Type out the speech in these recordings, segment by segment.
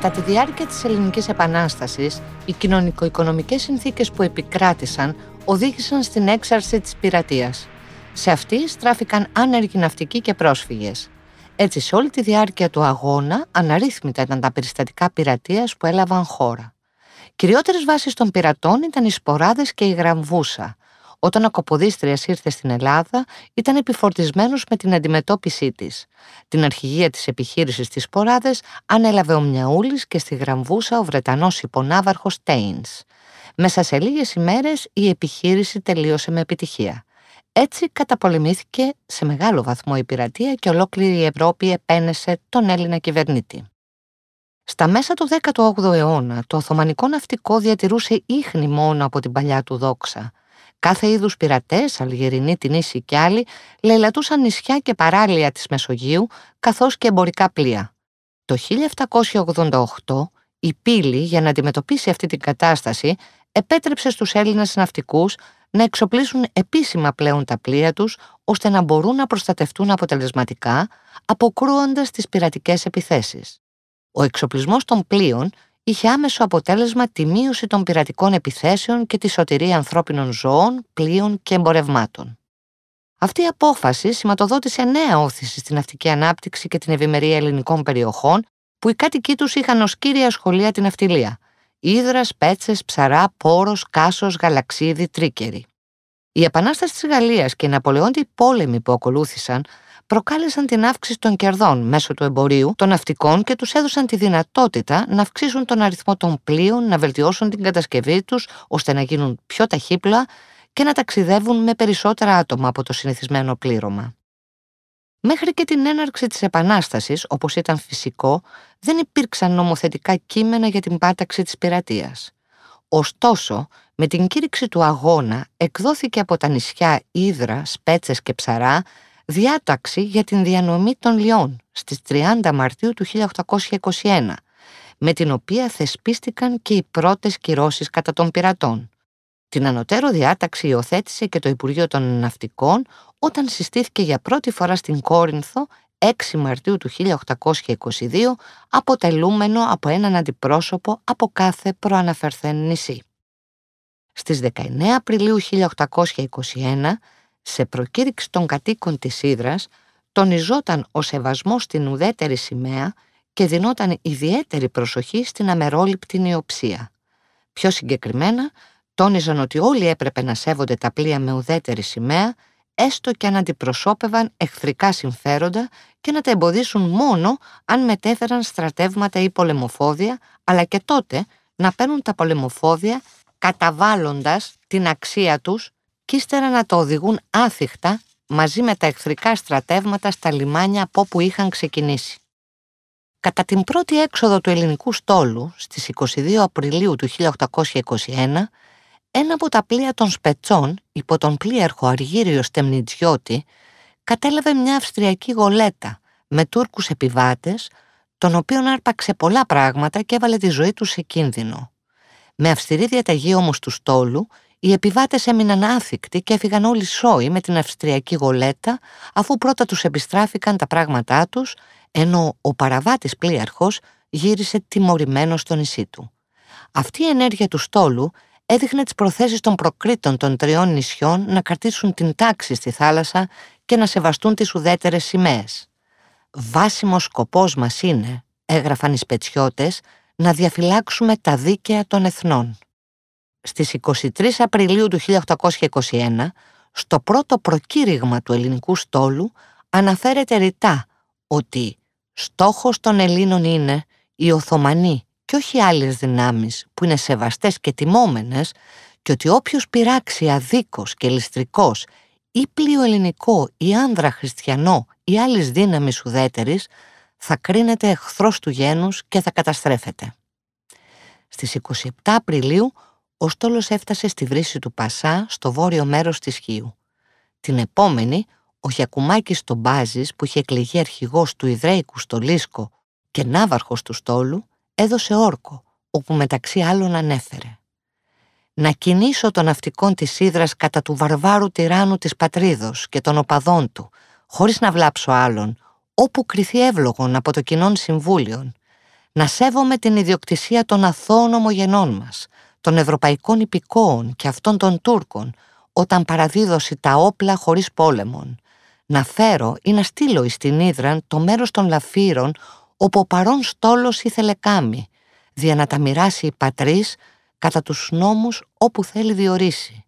Κατά τη διάρκεια της Ελληνικής Επανάστασης, οι κοινωνικο-οικονομικές συνθήκες που επικράτησαν οδήγησαν στην έξαρση της πειρατείας. Σε αυτή στράφηκαν άνεργοι ναυτικοί και πρόσφυγες. Έτσι, σε όλη τη διάρκεια του αγώνα, αναρρύθμιτα ήταν τα περιστατικά πειρατείας που έλαβαν χώρα. Κυριότερες βάσεις των πειρατών ήταν οι σποράδες και η γραμβούσα. Όταν ο Κοποδίστριας ήρθε στην Ελλάδα, ήταν επιφορτισμένος με την αντιμετώπιση της. Την αρχηγία της επιχείρησης της σποράδες ανέλαβε ο Μιαούλης και στη γραμβούσα ο Βρετανός υπονάβαρχος Τέινς. Μέσα σε λίγες ημέρες η επιχείρηση τελείωσε με επιτυχία. Έτσι καταπολεμήθηκε σε μεγάλο βαθμό η πειρατεία και ολόκληρη η Ευρώπη επένεσε τον Έλληνα κυβερνήτη. Στα μέσα του 18ου αιώνα, το Οθωμανικό ναυτικό διατηρούσε ίχνη μόνο από την παλιά του δόξα. Κάθε είδους πειρατές, Αλγερινοί, Τινήσοι και άλλοι, λαιλατούσαν νησιά και παράλια της Μεσογείου, καθώς και εμπορικά πλοία. Το 1788, η πύλη, για να αντιμετωπίσει αυτή την κατάσταση, επέτρεψε στους Έλληνες ναυτικούς να εξοπλίσουν επίσημα πλέον τα πλοία τους, ώστε να μπορούν να προστατευτούν αποτελεσματικά, αποκρούοντας τις πειρατικές επιθέσεις. Ο εξοπλισμός των πλοίων είχε άμεσο αποτέλεσμα τη μείωση των πειρατικών επιθέσεων και τη σωτηρία ανθρώπινων ζώων, πλοίων και εμπορευμάτων. Αυτή η απόφαση σηματοδότησε νέα όθηση στην ναυτική ανάπτυξη και την ευημερία ελληνικών περιοχών, που οι κάτοικοί τους είχαν ως κύρια σχολεία την ναυτιλία. Ήδρας, πέτσες, ψαρά, πόρος, κάσος, γαλαξίδι, τρίκερι. Η επανάσταση της Γαλλίας και οι Ναπολεόντιοι πόλεμοι που ακολούθησαν προκάλεσαν την αύξηση των κερδών μέσω του εμπορίου των ναυτικών και τους έδωσαν τη δυνατότητα να αυξήσουν τον αριθμό των πλοίων, να βελτιώσουν την κατασκευή τους ώστε να γίνουν πιο ταχύπλα και να ταξιδεύουν με περισσότερα άτομα από το συνηθισμένο πλήρωμα. Μέχρι και την έναρξη της Επανάστασης, όπως ήταν φυσικό, δεν υπήρξαν νομοθετικά κείμενα για την πάταξη της πειρατείας. Ωστόσο, με την κήρυξη του αγώνα εκδόθηκε από τα νησιά Ήδρας, Σπέτσες και Ψαρά διάταξη για την διανομή των λιών στις 30 Μαρτίου του 1821, με την οποία θεσπίστηκαν και οι πρώτες κυρώσεις κατά των πειρατών. Την ανωτέρω διάταξη υιοθέτησε και το Υπουργείο των Ναυτικών όταν συστήθηκε για πρώτη φορά στην Κόρινθο 6 Μαρτίου του 1822 αποτελούμενο από έναν αντιπρόσωπο από κάθε προαναφερθέν νησί. Στις 19 Απριλίου 1821 σε προκήρυξη των κατοίκων της Ήδρας τονιζόταν ο σεβασμός στην ουδέτερη σημαία και δινόταν ιδιαίτερη προσοχή στην αμερόληπτη νιοψία. Πιο συγκεκριμένα, τόνιζαν ότι όλοι έπρεπε να σέβονται τα πλοία με ουδέτερη σημαία, έστω και αν αντιπροσώπευαν εχθρικά συμφέροντα και να τα εμποδίσουν μόνο αν μετέφεραν στρατεύματα ή πολεμοφόδια, αλλά και τότε να παίρνουν τα πολεμοφόδια καταβάλλοντας την αξία τους και ύστερα να το οδηγούν άθιχτα μαζί με τα εχθρικά στρατεύματα στα λιμάνια από όπου είχαν ξεκινήσει. Κατά την πρώτη έξοδο του ελληνικού στόλου στις 22 Απριλίου του 1821, ένα από τα πλοία των Σπετσών υπό τον πλοίαρχο Αργύριο Στεμνιτζιώτη κατέλαβε μια αυστριακή γολέτα με Τούρκους επιβάτες, τον οποίον άρπαξε πολλά πράγματα και έβαλε τη ζωή του σε κίνδυνο. Με αυστηρή διαταγή όμως του στόλου, οι επιβάτες έμειναν άθικτοι και έφυγαν όλοι σόοι με την αυστριακή γολέτα αφού πρώτα τους επιστράφηκαν τα πράγματά τους ενώ ο παραβάτης πλοίαρχος γύρισε τιμωρημένο στο νησί του. Αυτή η ενέργεια του στόλου έδειχνε τις προθέσεις των προκρήτων των τριών νησιών να κρατήσουν την τάξη στη θάλασσα και να σεβαστούν τις ουδέτερες σημαίες. «Βάσιμος σκοπός μας είναι», έγραφαν οι σπετσιώτες, «να διαφυλάξουμε τα δίκαια των εθνών» στις 23 Απριλίου του 1821, στο πρώτο προκήρυγμα του ελληνικού στόλου, αναφέρεται ρητά ότι «στόχος των Ελλήνων είναι οι Οθωμανοί και όχι άλλες δυνάμεις που είναι σεβαστές και τιμόμενες και ότι όποιος πειράξει αδίκος και ληστρικός ή πλοίο ελληνικό ή άνδρα χριστιανό ή άλλης δύναμης ουδέτερης θα κρίνεται εχθρός του γένους και θα καταστρέφεται». Στις 27 Απριλίου ο στόλος έφτασε στη βρύση του Πασά στο βόρειο μέρος της Χίου. Την επόμενη, ο Γιακουμάκης τον Μπάζης που είχε εκλεγεί αρχηγός του Ιδραίικου στο Λίσκο και ναύαρχος του στόλου, έδωσε όρκο, όπου μεταξύ άλλων ανέφερε «Να κινήσω των ναυτικών της Ήδρας κατά του βαρβάρου τυράννου της πατρίδος και των οπαδών του, χωρίς να βλάψω άλλον, όπου κριθεί εύλογον από το κοινών συμβούλιον, να σέβομαι την ιδιοκτησία των αθώων ομογενών μας, των ευρωπαϊκών υπηκόων και αυτών των Τούρκων, όταν παραδίδωση τα όπλα χωρίς πόλεμον, να φέρω ή να στείλω εις την Ήδραν το μέρος των λαφύρων όπου ο παρόν στόλος ήθελε κάμι, δια να τα μοιράσει η πατρίς κατά τους νόμους όπου θέλει διορίσει.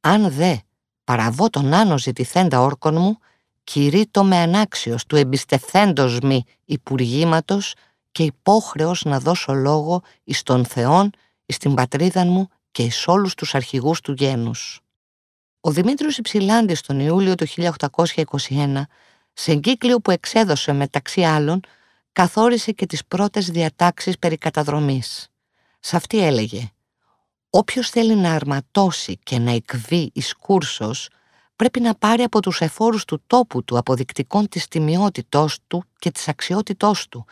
Αν δε παραβώ τον άνω ζητηθέντα όρκον μου, κηρύττω με ανάξιος του εμπιστευθέντος μη υπουργήματος και υπόχρεος να δώσω λόγο εις τον Θεόν, εις την πατρίδα μου και εις όλους τους αρχηγούς του γένους. Ο Δημήτριος Υψηλάντης τον Ιούλιο του 1821, σε εγκύκλιο που εξέδωσε μεταξύ άλλων, καθόρισε και τις πρώτες διατάξεις περί καταδρομής. Σε αυτή έλεγε «Όποιος θέλει να αρματώσει και να εκβεί εις κούρσος, πρέπει να πάρει από τους εφόρους του τόπου του αποδεικτικών της τιμιότητός του και της αξιότητός του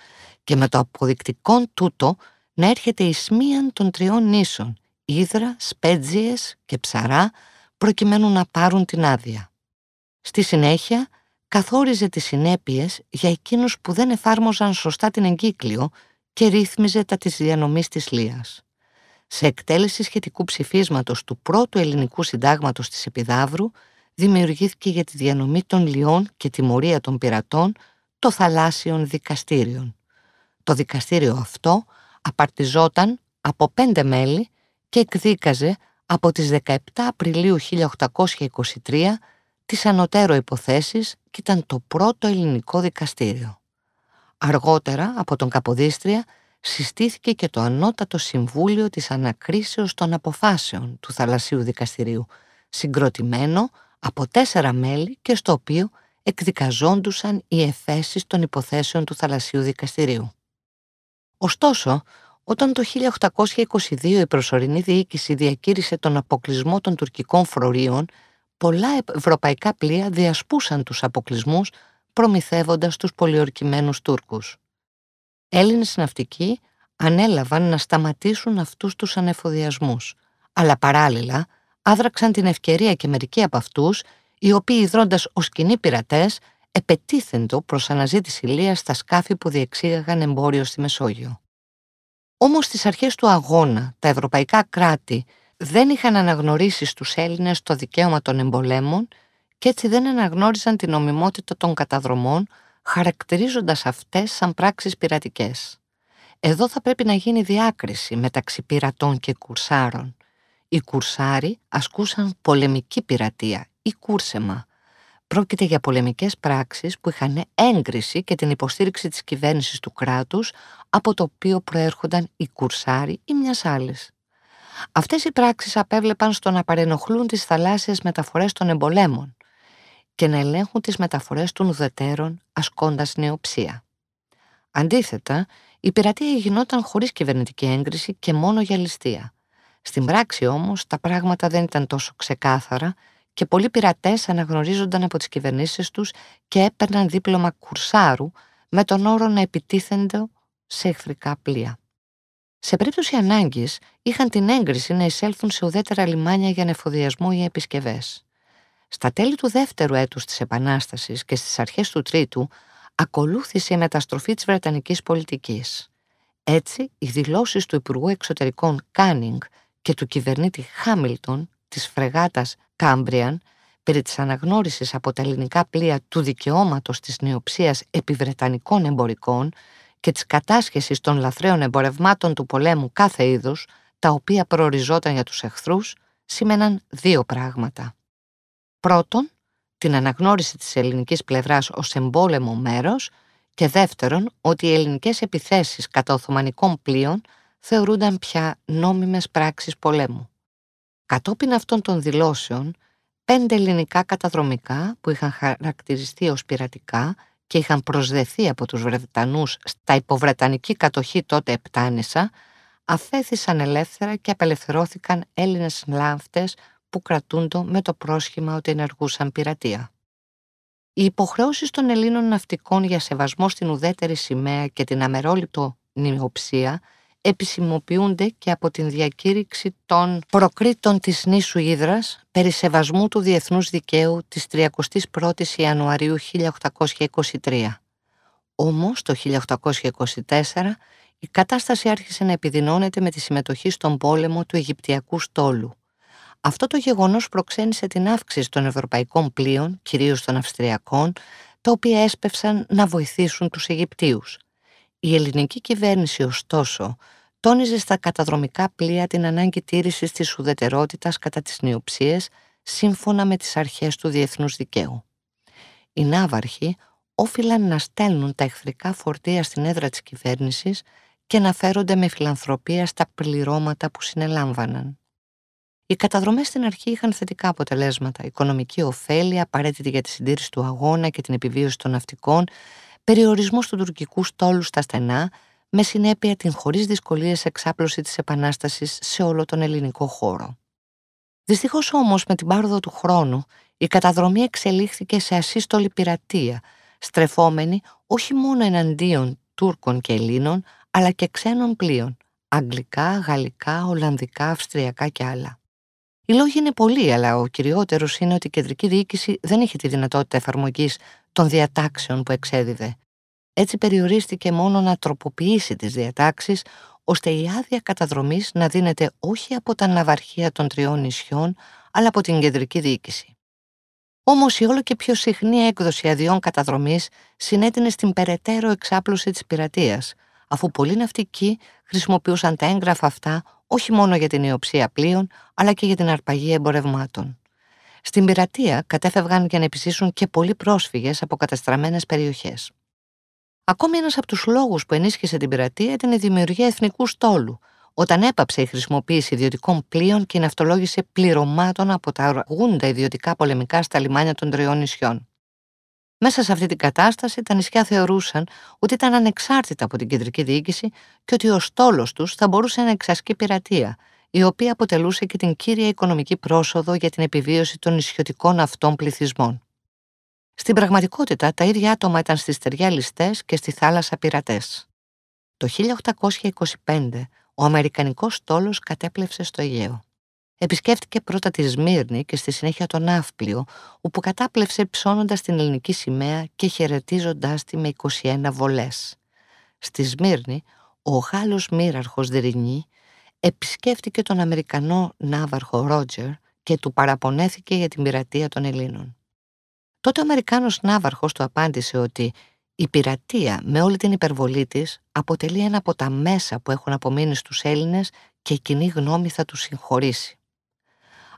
και με το αποδεικτικόν τούτο να έρχεται εις μίαν των τριών νήσων, Ήδρα, Σπέτζιες και Ψαρά, προκειμένου να πάρουν την άδεια. Στη συνέχεια, καθόριζε τις συνέπειες για εκείνους που δεν εφάρμοζαν σωστά την εγκύκλιο και ρύθμιζε τα της διανομής της Λίας. Σε εκτέλεση σχετικού ψηφίσματος του πρώτου ελληνικού συντάγματος της Επιδαύρου δημιουργήθηκε για τη διανομή των λιών και τιμωρία των πειρατών το θαλάσσιον δικαστήριον. Το δικαστήριο αυτό απαρτιζόταν από πέντε μέλη και εκδίκαζε από τις 17 Απριλίου 1823 τις ανωτέρω υποθέσεις και ήταν το πρώτο ελληνικό δικαστήριο. Αργότερα από τον Καποδίστρια συστήθηκε και το Ανώτατο Συμβούλιο της Ανακρίσεως των Αποφάσεων του Θαλασσίου Δικαστηρίου, συγκροτημένο από τέσσερα μέλη και στο οποίο εκδικαζόντουσαν οι εφέσεις των υποθέσεων του Θαλασσίου Δικαστηρίου. Ωστόσο, όταν το 1822 η προσωρινή διοίκηση διακήρυσε τον αποκλεισμό των τουρκικών φρορίων, πολλά ευρωπαϊκά πλοία διασπούσαν τους αποκλεισμούς προμηθεύοντας τους πολιορκημένους Τούρκους. Έλληνες ναυτικοί ανέλαβαν να σταματήσουν αυτούς τους ανεφοδιασμούς, αλλά παράλληλα άδραξαν την ευκαιρία και μερικοί από αυτούς, οι οποίοι δρώντας ως κοινοί πειρατές, επετίθεντο προς αναζήτηση λίας στα σκάφη που διεξήγαγαν εμπόριο στη Μεσόγειο. Όμως στις αρχές του αγώνα τα ευρωπαϊκά κράτη δεν είχαν αναγνωρίσει στους Έλληνες το δικαίωμα των εμπολέμων και έτσι δεν αναγνώριζαν την νομιμότητα των καταδρομών χαρακτηρίζοντας αυτές σαν πράξεις πειρατικές. Εδώ θα πρέπει να γίνει διάκριση μεταξύ πειρατών και κουρσάρων. Οι κουρσάροι ασκούσαν πολεμική πειρατεία ή κούρσεμα, Πρόκειται για πολεμικές πράξεις που είχαν έγκριση και την υποστήριξη της κυβέρνησης του κράτους από το οποίο προέρχονταν οι κουρσάροι ή μιας άλλης. Αυτές οι πράξεις απέβλεπαν στο να παρενοχλούν τις θαλάσσιες μεταφορές των εμπολέμων και να ελέγχουν τις μεταφορές των ουδετέρων ασκώντας νεοψία. Αντίθετα, η πειρατεία γινόταν χωρίς κυβερνητική έγκριση και μόνο για ληστεία. Στην πράξη όμως τα πράγματα δεν ήταν τόσο ξεκάθαρα και πολλοί πειρατές αναγνωρίζονταν από τις κυβερνήσεις τους και έπαιρναν δίπλωμα κουρσάρου με τον όρο να επιτίθενται σε εχθρικά πλοία. Σε περίπτωση ανάγκης, είχαν την έγκριση να εισέλθουν σε ουδέτερα λιμάνια για ανεφοδιασμό ή επισκευές. Στα τέλη του δεύτερου έτους της Επανάστασης και στις αρχές του τρίτου, ακολούθησε η μεταστροφή της Βρετανικής πολιτικής. Έτσι, οι δηλώσεις του Υπουργού Εξωτερικών Κάνινγκ και του κυβερνήτη Χάμιλτον της φρεγάτας Κάμπριαν περί της αναγνώρισης από τα ελληνικά πλοία του δικαιώματος της νεοψίας επί βρετανικών εμπορικών και της κατάσχεσης των λαθρέων εμπορευμάτων του πολέμου κάθε είδους, τα οποία προοριζόταν για τους εχθρούς, σήμαιναν δύο πράγματα. Πρώτον, την αναγνώριση της ελληνικής πλευράς ως εμπόλεμο μέρος και δεύτερον, ότι οι ελληνικές επιθέσεις κατά Οθωμανικών πλοίων θεωρούνταν πια νόμιμες πράξεις πολέμου. Κατόπιν αυτών των δηλώσεων, πέντε ελληνικά καταδρομικά που είχαν χαρακτηριστεί ως πειρατικά και είχαν προσδεθεί από τους Βρετανούς στα υποβρετανική κατοχή τότε Επτάνησα, αφέθησαν ελεύθερα και απελευθερώθηκαν Έλληνες λάμφτες που κρατούντο με το πρόσχημα ότι ενεργούσαν πειρατεία. Οι υποχρεώσεις των Ελλήνων ναυτικών για σεβασμό στην ουδέτερη σημαία και την αμερόληπτο νημιοψία επισημοποιούνται και από την διακήρυξη των προκρίτων της νήσου Ήδρας περί σεβασμού του διεθνούς δικαίου της 31ης Ιανουαρίου 1823. Όμως το 1824 η κατάσταση άρχισε να επιδεινώνεται με τη συμμετοχή στον πόλεμο του Αιγυπτιακού στόλου. Αυτό το γεγονός προξένησε την αύξηση των ευρωπαϊκών πλοίων, κυρίως των Αυστριακών, τα οποία έσπευσαν να βοηθήσουν τους Αιγυπτίους. Η ελληνική κυβέρνηση, ωστόσο, τόνιζε στα καταδρομικά πλοία την ανάγκη τήρησης της ουδετερότητας κατά τις νιοψίες, σύμφωνα με τις αρχές του διεθνούς δικαίου. Οι Ναύαρχοι όφυλαν να στέλνουν τα εχθρικά φορτία στην έδρα της κυβέρνησης και να φέρονται με φιλανθρωπία στα πληρώματα που συνελάμβαναν. Οι καταδρομές στην αρχή είχαν θετικά αποτελέσματα, οικονομική ωφέλη, απαραίτητη για τη συντήρηση του αγώνα και την επιβίωση των ναυτικών, περιορισμός του τουρκικού στόλου στα στενά, με συνέπεια την χωρίς δυσκολίες εξάπλωση της Επανάστασης σε όλο τον ελληνικό χώρο. Δυστυχώς όμως με την πάροδο του χρόνου η καταδρομή εξελίχθηκε σε ασύστολη πειρατεία, στρεφόμενη όχι μόνο εναντίον Τούρκων και Ελλήνων, αλλά και ξένων πλοίων, αγγλικά, γαλλικά, ολλανδικά, αυστριακά και άλλα. Οι λόγοι είναι πολλοί, αλλά ο κυριότερος είναι ότι η κεντρική διοίκηση δεν είχε τη δυνατότητα εφαρμογής των διατάξεων που εξέδιδε. Έτσι περιορίστηκε μόνο να τροποποιήσει τις διατάξεις, ώστε η άδεια καταδρομής να δίνεται όχι από τα ναυαρχεία των τριών νησιών, αλλά από την κεντρική διοίκηση. Όμως η όλο και πιο συχνή έκδοση αδειών καταδρομής συνέτεινε στην περαιτέρω εξάπλωση της πειρατείας, αφού πολλοί ναυτικοί χρησιμοποιούσαν τα έγγραφα αυτά όχι μόνο για την ιοψία πλοίων, αλλά και για την αρπαγή εμπορευμάτων. Στην πειρατεία κατέφευγαν για να επισύσουν και πολλοί πρόσφυγες από καταστραμμένες περιοχές. Ακόμη ένας από τους λόγους που ενίσχυσε την πειρατεία ήταν η δημιουργία εθνικού στόλου, όταν έπαψε η χρησιμοποίηση ιδιωτικών πλοίων και η ναυτολόγηση πληρωμάτων από τα αργούντα ιδιωτικά πολεμικά στα λιμάνια των τριών νησιών. Μέσα σε αυτή την κατάσταση, τα νησιά θεωρούσαν ότι ήταν ανεξάρτητα από την κεντρική διοίκηση και ότι ο στόλος τους θα μπορούσε να εξασκεί πειρατεία, η οποία αποτελούσε και την κύρια οικονομική πρόσοδο για την επιβίωση των νησιωτικών αυτών πληθυσμών. Στην πραγματικότητα, τα ίδια άτομα ήταν στη στεριά ληστές και στη θάλασσα πειρατές. Το 1825, ο Αμερικανικός στόλος κατέπλευσε στο Αιγαίο. Επισκέφτηκε πρώτα τη Σμύρνη και στη συνέχεια τον Ναύπλιο, όπου κατάπλευσε ψώνοντας την ελληνική σημαία και χαιρετίζοντάς τη με 21 βολές. Στη Σμύρνη, ο Γάλλος μοίραρχος Δρυνή επισκέφτηκε τον Αμερικανό ναύαρχο Ρότζερ και του παραπονέθηκε για την πειρατεία των Ελλήνων. Τότε ο Αμερικάνος ναύαρχος του απάντησε ότι η πειρατεία με όλη την υπερβολή της αποτελεί ένα από τα μέσα που έχουν απομείνει στους Έλληνες και η κοινή γνώμη θα τους συγχωρήσει.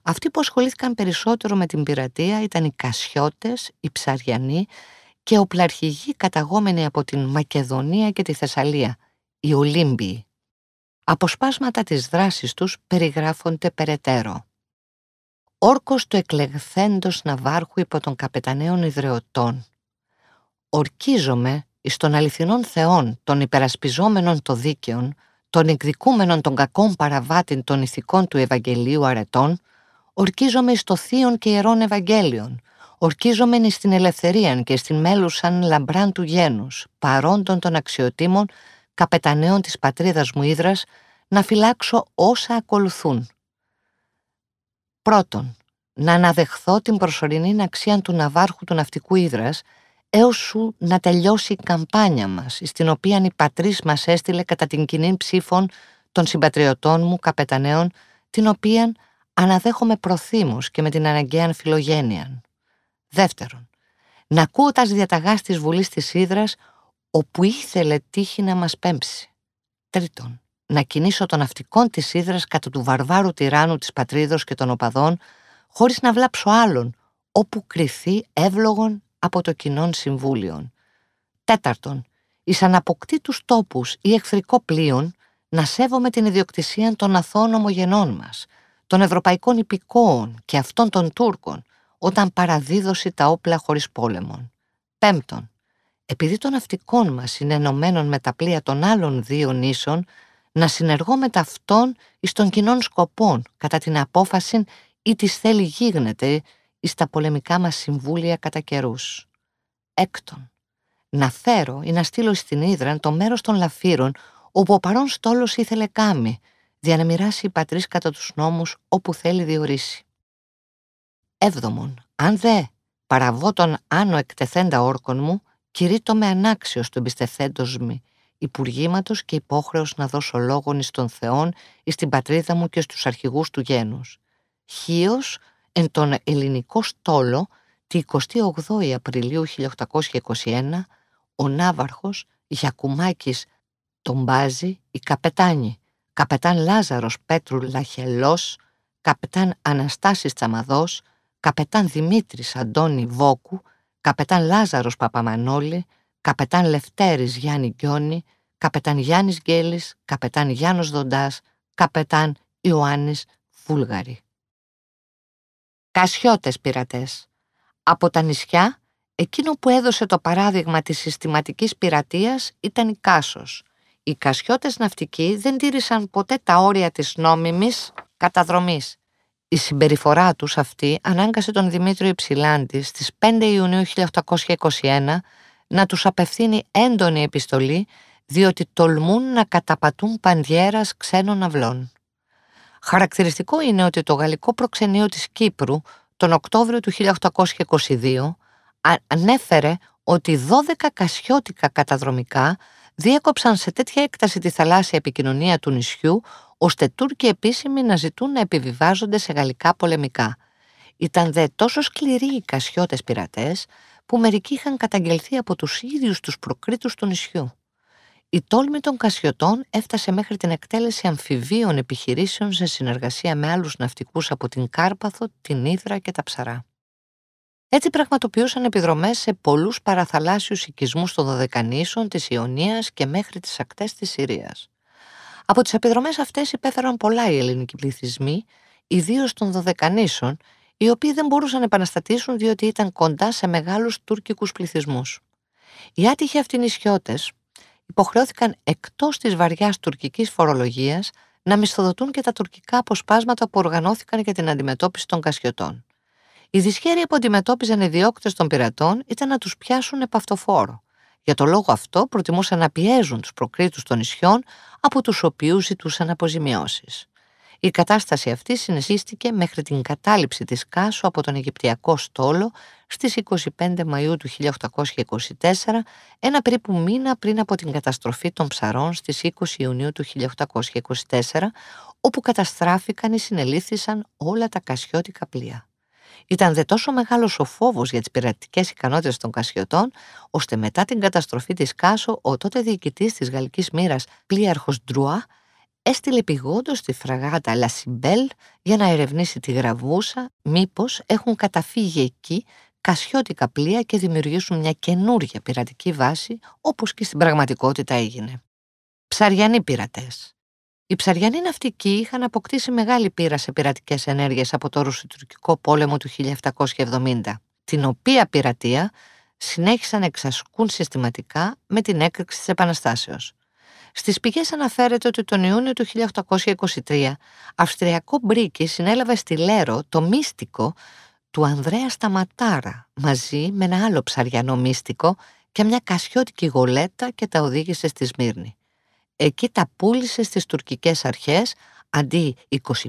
Αυτοί που ασχολήθηκαν περισσότερο με την πειρατεία ήταν οι Κασιώτες, οι Ψαριανοί και οπλαρχηγοί καταγόμενοι από την Μακεδονία και τη Θεσσαλία, οι Ολύμπιοι. Αποσπάσματα της δράσης τους περιγράφονται περαιτέρω. Όρκος του εκλεγθέντος Ναβάρχου υπό των καπεταναίων ιδρεωτών. Ορκίζομαι εις των αληθινών θεών των υπερασπιζόμενων των δίκαιων, των εκδικούμενων των κακών παραβάτην των ηθικών του Ευαγγελίου αρετών, ορκίζομαι εις το θείον και ιερών Ευαγγέλιον, ορκίζομαι εις την ελευθερία και στην μέλουσαν λαμπράν του γένους, παρόντων των αξιοτήμων, καπεταναίων της πατρίδας μου Ήδρας, να φυλάξω όσα ακολουθούν. Πρώτον, να αναδεχθώ την προσωρινή αξία του ναυάρχου του ναυτικού Ήδρας, έως σου να τελειώσει η καμπάνια μας, στην οποία η πατρίς μας έστειλε κατά την κοινή ψήφων των συμπατριωτών μου καπεταναίων, την οποία αναδέχομαι προθύμως και με την αναγκαία φιλογένεια. Δεύτερον, να ακούω τα διαταγάς της Βουλής της Ήδρας, όπου ήθελε τύχη να μας πέμψει. Τρίτον, να κινήσω των ναυτικών της Ήδρας κατά του βαρβάρου τυράννου της πατρίδος και των οπαδών, χωρίς να βλάψω άλλον, όπου κρυθεί εύλογον από το κοινών συμβούλιον. Τέταρτον, εις αναποκτήτους τόπους ή εχθρικό πλοίον, να σέβομαι την ιδιοκτησία των αθώων ομογενών μας, των ευρωπαϊκών υπηκόων και αυτών των Τούρκων, όταν παραδίδωσε τα όπλα χωρίς πόλεμον. Πέμπτον, επειδή των ναυτικών μας είναι ενωμένων με τα πλοία των άλλων δύο νήσων, να συνεργώ με ταυτόν εις των κοινών σκοπών, κατά την απόφαση ή της θέλει γίγνεται εις τα πολεμικά μας συμβούλια κατά καιρούς. Έκτον, να φέρω ή να στείλω στην Ήδραν το μέρος των λαφύρων όπου ο παρόν στόλος ήθελε κάμι, δια να μοιράσει η πατρίς κατά τους νόμους όπου θέλει διορίσει. Έβδομον, αν δε παραβώ τον άνω εκτεθέντα όρκων μου, κηρύττω με ανάξιος του εμπιστευθέντος μη υπουργήματος και υπόχρεος να δώσω λόγον εις των θεών, εις την πατρίδα μου και στους αρχηγούς του γένους. Χίος εν τον ελληνικό στόλο τη 28η Απριλίου 1821 ο Ναύαρχος Γιακουμάκης τον Μπάζη η καπετάνη, καπετάν Λάζαρος Πέτρου Λαχελός, καπετάν Αναστάσης Τσαμαδός, καπετάν Δημήτρης Αντώνη Βόκου, καπετάν Λάζαρος Παπαμανόλη, καπετάν Λευτέρης Γιάννη Γκιόνη, καπετάν Γιάννης Γκέλης, καπετάν Γιάννος Δοντάς, καπετάν Ιωάννης Βούλγαρη. Κασιώτες πειρατές. Από τα νησιά, εκείνο που έδωσε το παράδειγμα της συστηματικής πειρατείας ήταν η Κάσος. Οι κασιώτες ναυτικοί δεν τήρησαν ποτέ τα όρια της νόμιμης καταδρομής. Η συμπεριφορά τους αυτή ανάγκασε τον Δημήτριο Υψηλάντη στις 5 Ιουνίου 1821 να τους απευθύνει έντονη επιστολή διότι τολμούν να καταπατούν πανδιέρας ξένων αυλών. Χαρακτηριστικό είναι ότι το γαλλικό προξενείο της Κύπρου τον Οκτώβριο του 1822 ανέφερε ότι 12 κασιώτικα καταδρομικά διέκοψαν σε τέτοια έκταση τη θαλάσσια επικοινωνία του νησιού, ώστε Τούρκοι επίσημοι να ζητούν να επιβιβάζονται σε γαλλικά πολεμικά. Ήταν δε τόσο σκληροί οι κασιώτες πειρατές, που μερικοί είχαν καταγγελθεί από τους ίδιους τους προκρίτους του νησιού. Η τόλμη των Κασιωτών έφτασε μέχρι την εκτέλεση αμφιβίων επιχειρήσεων σε συνεργασία με άλλους ναυτικούς από την Κάρπαθο, την Ήδρα και τα Ψαρά. Έτσι πραγματοποιούσαν επιδρομές σε πολλούς παραθαλάσσιους οικισμούς των Δωδεκανήσων, της Ιωνίας και μέχρι τις ακτές της Συρίας. Από τις επιδρομές αυτές υπέφεραν πολλά οι ελληνικοί πληθυσμοί, ιδίως των Δωδεκανήσων, οι οποίοι δεν μπορούσαν να επαναστατήσουν διότι ήταν κοντά σε μεγάλους τουρκικούς πληθυσμούς. Οι άτυχοι αυτοί νησιώτες υποχρεώθηκαν εκτός της βαριάς τουρκικής φορολογίας να μισθοδοτούν και τα τουρκικά αποσπάσματα που οργανώθηκαν για την αντιμετώπιση των κασιωτών. Η δυσχέρεια που αντιμετώπιζαν οι διώκτες των πειρατών ήταν να τους πιάσουν επαυτοφόρο. Για το λόγο αυτό προτιμούσαν να πιέζουν τους προκρίτους των νησιών από τους οποίους ζητούσαν αποζημιώσεις. Η κατάσταση αυτή συνεχίστηκε μέχρι την κατάληψη της Κάσου από τον Αιγυπτιακό στόλο στις 25 Μαΐου του 1824, ένα περίπου μήνα πριν από την καταστροφή των ψαρών στις 20 Ιουνίου του 1824, όπου καταστράφηκαν ή συνελήφθησαν όλα τα κασιώτικα πλοία. Ήταν δε τόσο μεγάλος ο φόβος για τις πειρατικές ικανότητες των Κασιωτών, ώστε μετά την καταστροφή της Κάσου, ο τότε διοικητής της γαλλικής μοίρας πλοίαρχος Ντρουά έστειλε επειγόντως τη φρεγάτα Λασιμπέλ για να ερευνήσει τη Γραμβούσα μήπως έχουν καταφύγει εκεί κασιώτικα πλοία και δημιουργήσουν μια καινούργια πειρατική βάση, όπως και στην πραγματικότητα έγινε. Ψαριανοί πειρατές. Οι ψαριανοί ναυτικοί είχαν αποκτήσει μεγάλη πείρα σε πειρατικές ενέργειες από το Ρωσοτουρκικό πόλεμο του 1770, την οποία πειρατεία συνέχισαν να εξασκούν συστηματικά με την έκρηξη της Επαναστάσεως. Στις πηγές αναφέρεται ότι τον Ιούνιο του 1823 Αυστριακό μπρίκι συνέλαβε στη Λέρο το μύστικο του Ανδρέα Σταματάρα μαζί με ένα άλλο ψαριανό μύστικο και μια κασιώτικη γολέτα και τα οδήγησε στη Σμύρνη. Εκεί τα πούλησε στις τουρκικές αρχές αντί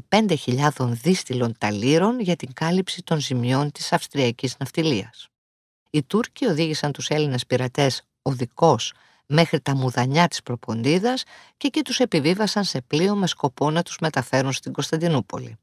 25.000 δίστηλων ταλήρων για την κάλυψη των ζημιών της Αυστριακής ναυτιλίας. Οι Τούρκοι οδήγησαν τους Έλληνες πειρατές οδικός μέχρι τα μουδανιά της Προποντίδας και εκεί τους επιβίβασαν σε πλοίο με σκοπό να τους μεταφέρουν στην Κωνσταντινούπολη.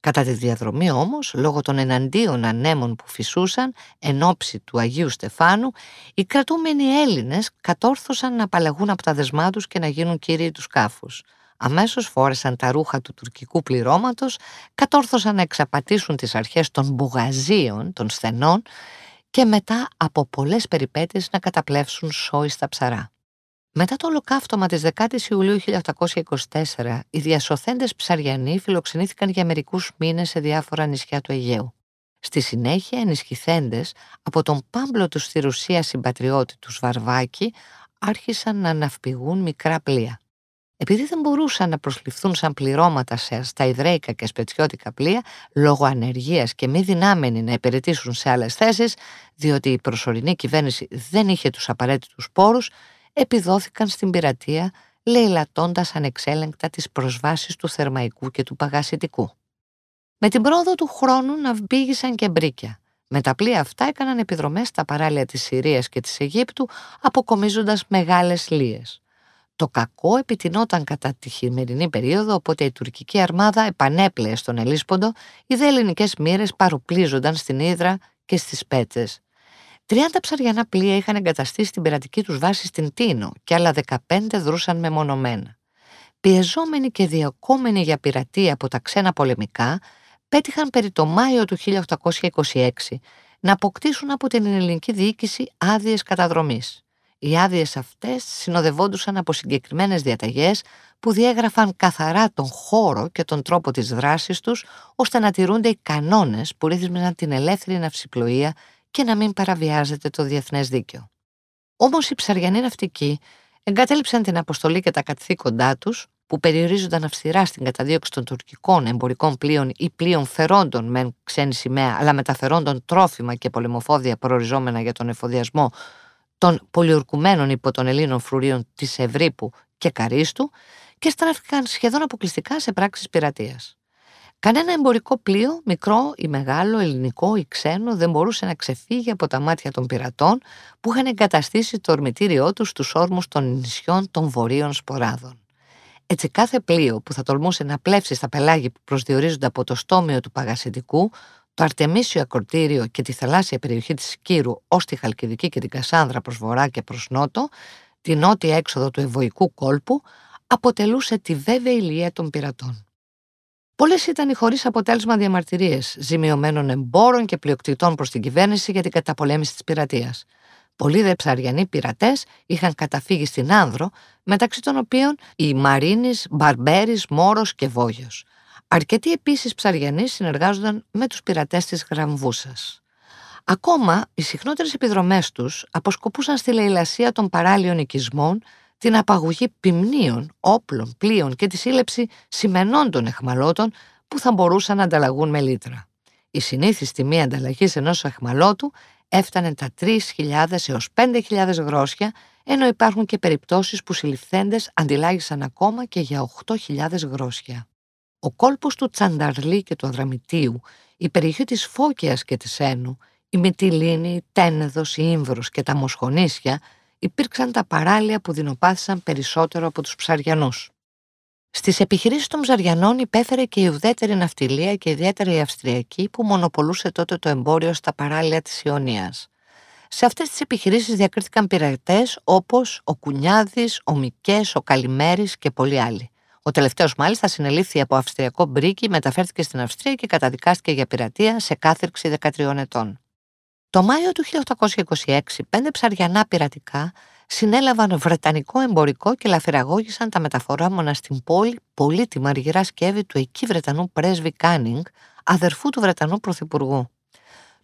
Κατά τη διαδρομή όμως, λόγω των εναντίον ανέμων που φυσούσαν εν ώψη του Αγίου Στεφάνου, οι κρατούμενοι Έλληνες κατόρθωσαν να απαλλαγούν από τα δεσμά τους και να γίνουν κύριοι του σκάφους. Αμέσως φόρεσαν τα ρούχα του τουρκικού πληρώματος, κατόρθωσαν να εξαπατήσουν τις αρχές των μπουγαζίων, των στενών και μετά από πολλές περιπέτειες να καταπλέψουν σόι στα ψαρά. Μετά το ολοκαύτωμα της 10ης Ιουλίου 1824, οι διασωθέντες ψαριανοί φιλοξενήθηκαν για μερικούς μήνες σε διάφορα νησιά του Αιγαίου. Στη συνέχεια, ενισχυθέντες από τον πάμπλο τους στη Ρουσία συμπατριώτη τους Βαρβάκη, άρχισαν να αναυπηγούν μικρά πλοία. Επειδή δεν μπορούσαν να προσληφθούν σαν πληρώματα σε στα ιδραίκα και σπετσιώτικα πλοία, λόγω ανεργίας και μη δυνάμενοι να υπηρετήσουν σε άλλες θέσεις, διότι η προσωρινή κυβέρνηση δεν είχε τους απαραίτητους πόρους, επιδόθηκαν στην πειρατεία λαιλατώντας ανεξέλεγκτα τις προσβάσεις του θερμαϊκού και του παγασιτικού. Με την πρόοδο του χρόνου ναυπήγησαν και μπρίκια. Με τα πλοία αυτά έκαναν επιδρομές στα παράλια της Συρίας και της Αιγύπτου, αποκομίζοντας μεγάλες λίες. Το κακό επιτινόταν κατά τη χειμερινή περίοδο, οπότε η τουρκική αρμάδα επανέπλεε στον Ελίσποντο, οι δε ελληνικές μοίρες παροπλίζονταν στην Ήδρα και στις Πέτσε. 30 ψαριανά πλοία είχαν εγκαταστήσει την πειρατική τους βάση στην Τίνο και άλλα 15 δρούσαν μεμονωμένα. Πιεζόμενοι και διακόμενοι για πειρατεία από τα ξένα πολεμικά, πέτυχαν περί το Μάιο του 1826 να αποκτήσουν από την ελληνική διοίκηση άδειες καταδρομής. Οι άδειες αυτές συνοδευόντουσαν από συγκεκριμένες διαταγές που διέγραφαν καθαρά τον χώρο και τον τρόπο της δράσης τους, ώστε να τηρούνται οι κανόνες που ρύθμιζαν την ελεύθερη ναυσιπλοεία και να μην παραβιάζεται το διεθνές δίκαιο. Όμως οι ψαριανοί ναυτικοί εγκατέλειψαν την αποστολή και τα καθήκοντά τους, που περιορίζονταν αυστηρά στην καταδίωξη των τουρκικών εμπορικών πλοίων ή πλοίων φερόντων με ξένη σημαία, αλλά μεταφερόντων τρόφιμα και πολεμοφόδια προοριζόμενα για τον εφοδιασμό των πολιορκουμένων υπό των Ελλήνων φρουρίων της Ευρύπου και Καρίστου και στράφηκαν σχεδόν αποκλειστικά σε πράξεις πειρατείας. Κανένα εμπορικό πλοίο, μικρό ή μεγάλο, ελληνικό ή ξένο, δεν μπορούσε να ξεφύγει από τα μάτια των πειρατών που είχαν εγκαταστήσει το ορμητήριό τους στους όρμους των νησιών των βορείων σποράδων. Έτσι, κάθε πλοίο που θα τολμούσε να πλέψει στα πελάγη που προσδιορίζονται από το στόμιο του Παγασιτικού, το Αρτεμίσιο Ακροτήριο και τη θαλάσσια περιοχή της Κύρου ως τη Χαλκιδική και την Κασάνδρα προς βορρά και προς νότο, τη νότια έξοδο του Ευωικού κόλπου, αποτελούσε τη βέβαιη ηλία των πειρατών. Πολλές ήταν οι χωρίς αποτέλεσμα διαμαρτυρίες ζημιωμένων εμπόρων και πλειοκτητών προς την κυβέρνηση για την καταπολέμηση της πειρατείας. Πολλοί δε ψαριανοί πειρατές είχαν καταφύγει στην Άνδρο, μεταξύ των οποίων οι Μαρίνης, Μπαρμπέρης, Μόρος και Βόγιος. Αρκετοί επίσης ψαριανοί συνεργάζονταν με τους πειρατές της Γραμβούσας. Ακόμα, οι συχνότερες επιδρομές τους αποσκοπούσαν στη λαιλασία των παράλιων οικισμών την απαγωγή ποιμνίων, όπλων, πλοίων και τη σύλληψη σημενών εχμαλώτων που θα μπορούσαν να ανταλλαγούν με λίτρα. Η συνήθιστη τιμή ανταλλαγής ενός εχμαλώτου έφτανε τα 3.000 έως 5.000 γρόσια, ενώ υπάρχουν και περιπτώσεις που συλληφθέντες αντιλάγησαν ακόμα και για 8.000 γρόσια. Ο κόλπος του Τσανταρλή και του Αδραμητίου, η περιοχή της Φώκιας και της Ένου, η Μυτιλίνη, η Τένεδος, η Ήμβρος και τα Μοσχονίσια υπήρξαν τα παράλια που δεινοπάθησαν περισσότερο από τους ψαριανούς. Στις επιχειρήσεις των ψαριανών υπέφερε και η ουδέτερη ναυτιλία και ιδιαίτερα η Αυστριακή που μονοπολούσε τότε το εμπόριο στα παράλια της Ιωνίας. Σε αυτές τις επιχειρήσεις διακρίθηκαν πειρατές όπως ο Κουνιάδης, ο Μικές, ο Καλημέρης και πολλοί άλλοι. Ο τελευταίος μάλιστα συνελήφθη από αυστριακό μπρίκι, μεταφέρθηκε στην Αυστρία και καταδικάστηκε για πειρατεία σε κάθερξη 13 ετών. Το Μάιο του 1826, πέντε ψαριανά πειρατικά συνέλαβαν βρετανικό εμπορικό και λαφυραγώγησαν τα μεταφερόμενα στην Πόλη πολύτιμα αργυρά σκεύη του εκεί Βρετανού πρέσβη Κάνινγκ, αδερφού του Βρετανού Πρωθυπουργού.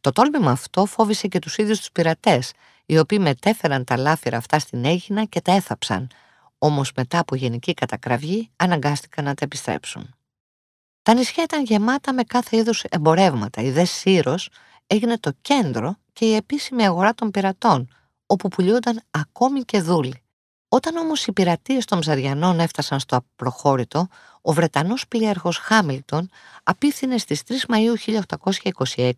Το τόλμημα αυτό φόβησε και τους ίδιους τους πειρατές, οι οποίοι μετέφεραν τα λάφυρα αυτά στην Αίγινα και τα έθαψαν, όμως μετά από γενική κατακραυγή αναγκάστηκαν να τα επιστρέψουν. Τα νησιά ήταν γεμάτα με κάθε είδους εμπορεύματα. Η δε Σύρος έγινε το κέντρο και η επίσημη αγορά των πειρατών, όπου πουλιούνταν ακόμη και δούλοι. Όταν όμως οι πειρατείες των Ψαριανών έφτασαν στο απροχώρητο, ο Βρετανός πλοίαρχος Χάμιλτον απίθυνε στις 3 Μαΐου 1826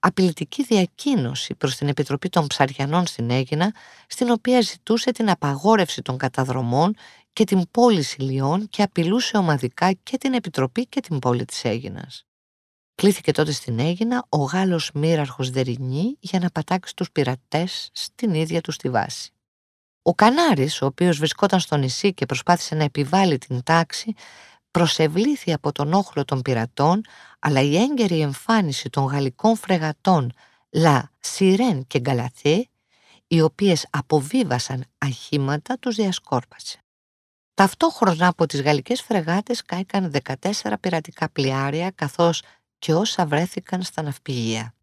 απειλητική διακοίνωση προς την Επιτροπή των Ψαριανών στην Έγινα, στην οποία ζητούσε την απαγόρευση των καταδρομών και την πώληση λιών και απειλούσε ομαδικά και την Επιτροπή και την πόλη της Έγινας. Κλήθηκε τότε στην Έγινα ο Γάλλος μοίραρχος Δερινή για να πατάξει τους πειρατές στην ίδια του τη βάση. Ο Κανάρης, ο οποίος βρισκόταν στο νησί και προσπάθησε να επιβάλλει την τάξη, προσευλήθη από τον όχλο των πειρατών, αλλά η έγκαιρη εμφάνιση των γαλλικών φρεγατών Λα Σιρέν και Γκαλαθέ, οι οποίες αποβίβασαν αχήματα, τους διασκόρπασε. Ταυτόχρονα από τις γαλλικές φρεγάτες κάηκαν 14 πειρατικά πλοιάρια, καθώς και όσα βρέθηκαν στα ναυπηγεία.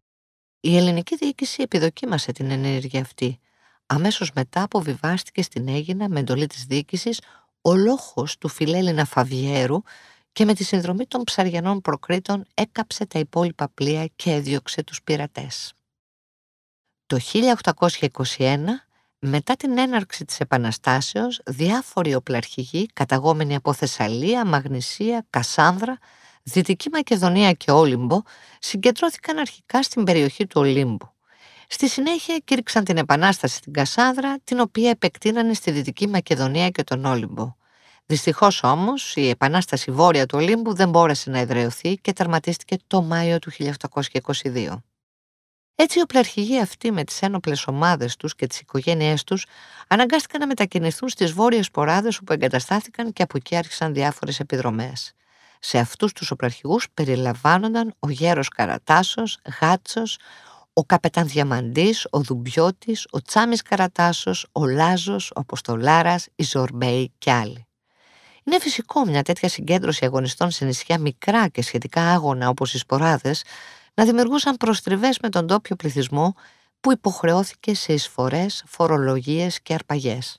Η ελληνική διοίκηση επιδοκίμασε την ενέργεια αυτή. Αμέσως μετά αποβιβάστηκε στην Έγινα με εντολή της διοίκησης ο λόγος του φιλέλληνα Φαβιέρου και με τη συνδρομή των ψαριανών προκρήτων έκαψε τα υπόλοιπα πλοία και έδιωξε τους πειρατές. Το 1821, μετά την έναρξη της Επαναστάσεως, διάφοροι οπλαρχηγοί καταγόμενοι από Θεσσαλία, Μαγνησία, Κασάνδρα Δυτική Μακεδονία και Όλυμπο συγκεντρώθηκαν αρχικά στην περιοχή του Ολύμπου. Στη συνέχεια κήρυξαν την Επανάσταση στην Κασάδρα, την οποία επεκτείνανε στη Δυτική Μακεδονία και τον Όλυμπο. Δυστυχώς όμως η Επανάσταση Βόρεια του Ολύμπου δεν μπόρεσε να εδραιωθεί και τερματίστηκε το Μάιο του 1822. Έτσι, οι οπλαρχηγοί αυτοί με τις ένοπλες ομάδες τους και τις οικογένειές τους αναγκάστηκαν να μετακινηθούν στις βόρειες ποράδες όπου εγκαταστάθηκαν και από εκεί άρχισαν διάφορες επιδρομές. Σε αυτούς τους οπλαρχηγούς περιλαμβάνονταν ο γέρος Καρατάσος, Γάτσος, ο Καπετάν Διαμαντής, ο Δουμπιώτης, ο Τσάμις Καρατάσος, ο Λάζος, ο Αποστολάρας, η Ζορμπέη και άλλοι. Είναι φυσικό μια τέτοια συγκέντρωση αγωνιστών σε νησιά μικρά και σχετικά άγωνα όπως οι σποράδες να δημιουργούσαν προστριβές με τον τόπιο πληθυσμό που υποχρεώθηκε σε εισφορές, φορολογίες και αρπαγές.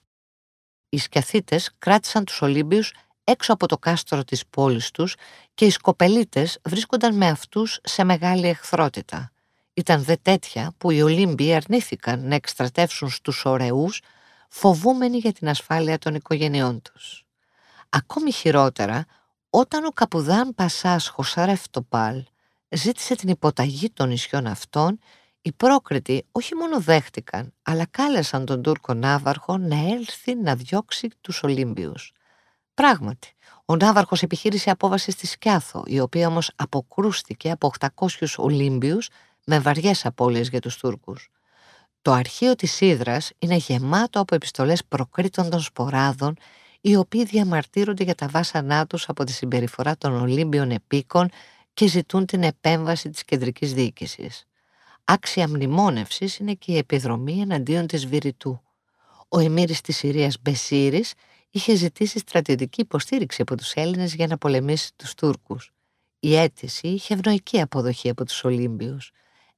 Οι σκιαθίτες κράτησαν τους Ολύμπιους έξω από το κάστρο της πόλης τους και οι σκοπελίτες βρίσκονταν με αυτούς σε μεγάλη εχθρότητα. Ήταν δε τέτοια που οι Ολύμπιοι αρνήθηκαν να εκστρατεύσουν στους ωραίους, φοβούμενοι για την ασφάλεια των οικογενειών τους. Ακόμη χειρότερα, όταν ο καπουδάν Πασάς Χωσαρεφτοπάλ ζήτησε την υποταγή των νησιών αυτών, οι πρόκριτοι όχι μόνο δέχτηκαν, αλλά κάλεσαν τον Τούρκο Ναύαρχο να έλθει να διώξει τους Ολύμπιους. Πράγματι, ο Ναύαρχος επιχείρησε απόβαση στη Σκιάθο, η οποία όμως αποκρούστηκε από 800 Ολύμπιους με βαριές απώλειες για τους Τούρκους. Το αρχείο της Ήδρας είναι γεμάτο από επιστολές προκρίτων των σποράδων οι οποίοι διαμαρτύρονται για τα βάσανά τους από τη συμπεριφορά των Ολύμπιων επίκων και ζητούν την επέμβαση της κεντρικής διοίκησης. Άξια μνημόνευσης είναι και η επιδρομή εναντίον της Βηρητού. Ο εμμύρης της Συρίας Μπεσίρης είχε ζητήσει στρατιωτική υποστήριξη από τους Έλληνες για να πολεμήσει τους Τούρκους. Η αίτηση είχε ευνοϊκή αποδοχή από τους Ολύμπιους.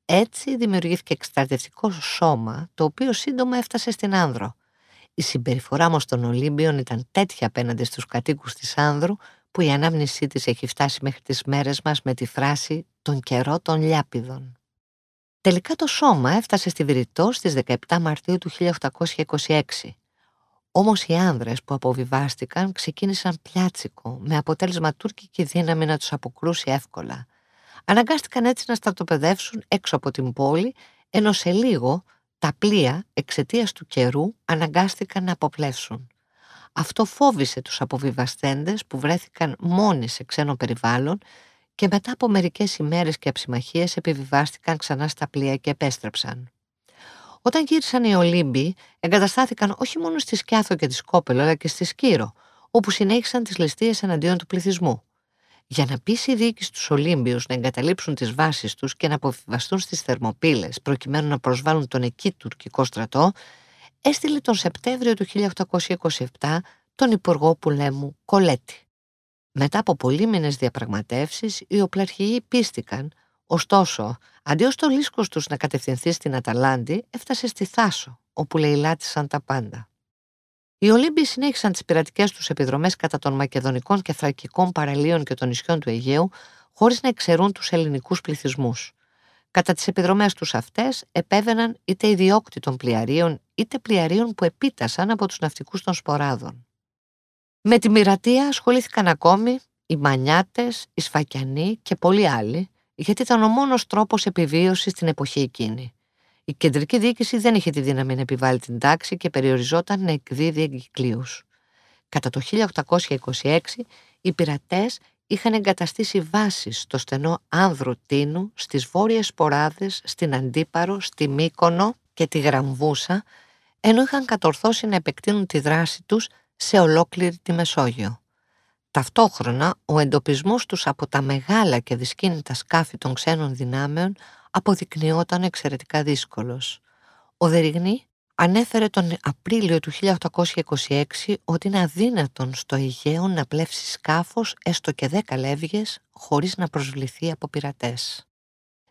Έτσι δημιουργήθηκε εκστρατευτικό σώμα, το οποίο σύντομα έφτασε στην Άνδρο. Η συμπεριφορά όμω των Ολύμπιων ήταν τέτοια απέναντι στους κατοίκους της Άνδρου, που η ανάμνησή της έχει φτάσει μέχρι τις μέρες μας με τη φράση «τον καιρό των Λιάπηδων». Τελικά το σώμα έφτασε στη Βηρητό στις 17 Μαρτίου του 1826. Όμως οι άνδρες που αποβιβάστηκαν ξεκίνησαν πλιάτσικο, με αποτέλεσμα τουρκική δύναμη να τους αποκρούσει εύκολα. Αναγκάστηκαν έτσι να στρατοπεδεύσουν έξω από την πόλη, ενώ σε λίγο τα πλοία εξαιτίας του καιρού αναγκάστηκαν να αποπλέψουν. Αυτό φόβησε τους αποβιβαστέντες που βρέθηκαν μόνοι σε ξένο περιβάλλον και μετά από μερικές ημέρες και αψημαχίες επιβιβάστηκαν ξανά στα πλοία και επέστρεψαν. Όταν γύρισαν οι Ολύμπιοι, εγκαταστάθηκαν όχι μόνο στη Σκιάθο και τη Σκόπελο, αλλά και στη Σκύρο, όπου συνέχισαν τις ληστείες εναντίον του πληθυσμού. Για να πείσει η διοίκηση τους Ολύμπιους να εγκαταλείψουν τις βάσεις τους και να αποβιβαστούν στις Θερμοπύλες προκειμένου να προσβάλλουν τον εκεί τουρκικό στρατό, έστειλε τον Σεπτέμβριο του 1827 τον Υπουργό Πουλέμου Κολέτη. Μετά από πολύμηνες διαπραγματεύσεις, οι οπλαρχηγοί πίστηκαν, ωστόσο, αντί ο στολίσκος τους να κατευθυνθεί στην Αταλάντη, έφτασε στη Θάσο, όπου λαιλάτισαν τα πάντα. Οι Ολύμπιοι συνέχισαν τις πειρατικές τους επιδρομές κατά των μακεδονικών και θρακικών παραλίων και των νησιών του Αιγαίου, χωρίς να εξαιρούν τους ελληνικούς πληθυσμούς. Κατά τις επιδρομές τους αυτές επέβαιναν είτε ιδιόκτητων πλοιαρίων είτε πλοιαρίων που επίτασαν από τους ναυτικούς των σποράδων. Με τη μοιρατεία ασχολήθηκαν ακόμη οι Μανιάτες, οι Σφακιανοί και πολλοί άλλοι, γιατί ήταν ο μόνος τρόπος επιβίωσης στην εποχή εκείνη. Η κεντρική διοίκηση δεν είχε τη δύναμη να επιβάλλει την τάξη και περιοριζόταν να εκδίδει εγκυκλίου. Κατά το 1826, οι πειρατές είχαν εγκαταστήσει βάσεις στο στενό άνδρο Τίνου, στις βόρειες Ποράδες, στην Αντίπαρο, στη Μύκονο και τη Γραμβούσα, ενώ είχαν κατορθώσει να επεκτείνουν τη δράση τους σε ολόκληρη τη Μεσόγειο. Ταυτόχρονα, ο εντοπισμός τους από τα μεγάλα και δυσκίνητα σκάφη των ξένων δυνάμεων αποδεικνυόταν εξαιρετικά δύσκολος. Ο Δεριγνή ανέφερε τον Απρίλιο του 1826 ότι είναι αδύνατον στο Αιγαίο να πλεύσει σκάφος έστω και δέκα λεύγες χωρίς να προσβληθεί από πειρατές.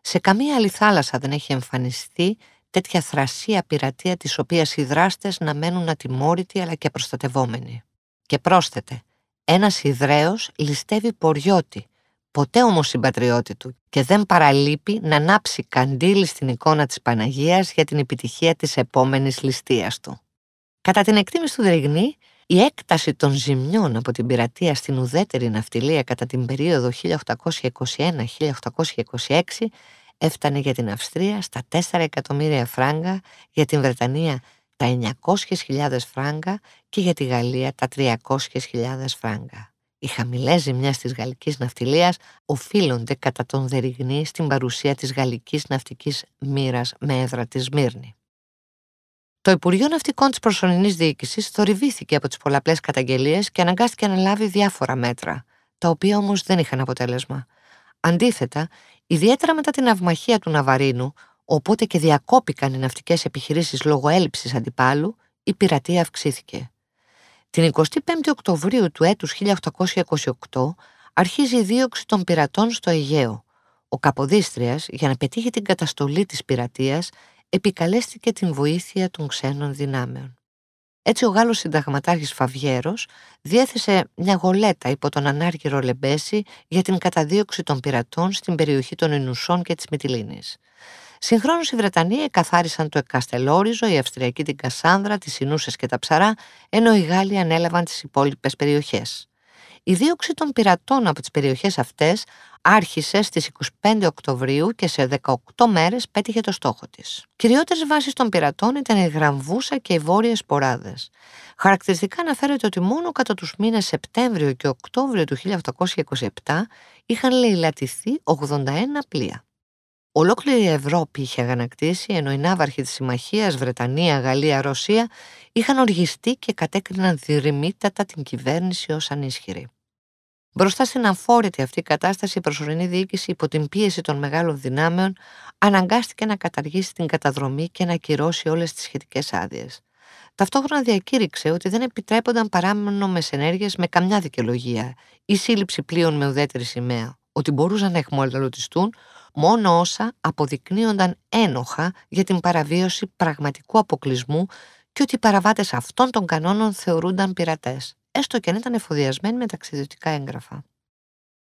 Σε καμία άλλη θάλασσα δεν έχει εμφανιστεί τέτοια θρασία πειρατεία της οποίας οι δράστες να μένουν ατιμόρυτοι αλλά και προστατευόμενοι. Και πρόσθετε, ένας Ιδραίος ληστεύει ποριώτη, ποτέ όμως συμπατριώτη του και δεν παραλείπει να ανάψει καντήλι στην εικόνα της Παναγίας για την επιτυχία της επόμενης ληστείας του. Κατά την εκτίμηση του Δρυγνή, η έκταση των ζημιών από την πειρατεία στην ουδέτερη ναυτιλία κατά την περίοδο 1821-1826 έφτανε για την Αυστρία στα 4 εκατομμύρια φράγκα, για την Βρετανία τα 900.000 φράγκα και για τη Γαλλία τα 300.000 φράγκα. Οι χαμηλές ζημιές της γαλλικής ναυτιλίας οφείλονται κατά τον Δεριγνή στην παρουσία της γαλλικής ναυτικής μοίρας με έδρα της Σμύρνη. Το Υπουργείο Ναυτικών της προσωρινής διοίκησης θορυβήθηκε από τις πολλαπλές καταγγελίες και αναγκάστηκε να λάβει διάφορα μέτρα, τα οποία όμως δεν είχαν αποτέλεσμα. Αντίθετα, ιδιαίτερα μετά την αυμαχία του Ναβαρίνου, οπότε και διακόπηκαν οι ναυτικές επιχειρήσεις λόγω έλλειψης αντιπάλου, η πειρατεία αυξήθηκε. Την 25η Οκτωβρίου του έτους 1828 αρχίζει η δίωξη των πειρατών στο Αιγαίο. Ο Καποδίστριας, για να πετύχει την καταστολή της πειρατείας, επικαλέστηκε την βοήθεια των ξένων δυνάμεων. Έτσι ο Γάλλος συνταγματάρχης Φαβιέρος διέθεσε μια γολέτα υπό τον ανάργυρο Λεμπέση για την καταδίωξη των πειρατών στην περιοχή των Ινουσών και της Μυτιλίνης. Συγχρόνως οι Βρετανοί εκαθάρισαν το Εκαστελόριζο, οι Αυστριακοί την Κασάνδρα, τις Ινούσες και τα Ψαρά, ενώ οι Γάλλοι ανέλαβαν τις υπόλοιπες περιοχές. Η δίωξη των πειρατών από τις περιοχές αυτές άρχισε στις 25 Οκτωβρίου και σε 18 μέρες πέτυχε το στόχο της. Κυριότερες βάσεις των πειρατών ήταν η Γραμβούσα και οι Βόρειες Ποράδες. Χαρακτηριστικά αναφέρεται ότι μόνο κατά τους μήνες Σεπτέμβριο και Οκτώβριο του 1827 είχαν λαιλατηθεί 81 πλοία. Ολόκληρη η Ευρώπη είχε αγανακτήσει, ενώ οι ναύαρχοι της Συμμαχίας, Βρετανία, Γαλλία, Ρωσία είχαν οργιστεί και κατέκριναν δυρημίτατα την κυβέρνηση ως ανίσχυρη. Μπροστά στην αφόρητη αυτή κατάσταση, η προσωρινή διοίκηση, υπό την πίεση των μεγάλων δυνάμεων, αναγκάστηκε να καταργήσει την καταδρομή και να ακυρώσει όλες τις σχετικές άδειες. Ταυτόχρονα διακήρυξε ότι δεν επιτρέπονταν παράμενο ενέργειες με καμιά δικαιολογία ή σύλληψη πλοίων με ουδέτερη σημαία, ότι μπορούσαν να εχμολωτιστούν μόνο όσα αποδεικνύονταν ένοχα για την παραβίωση πραγματικού αποκλεισμού και ότι οι παραβάτες αυτών των κανόνων θεωρούνταν πειρατές, έστω και αν ήταν εφοδιασμένοι με ταξιδιωτικά έγγραφα.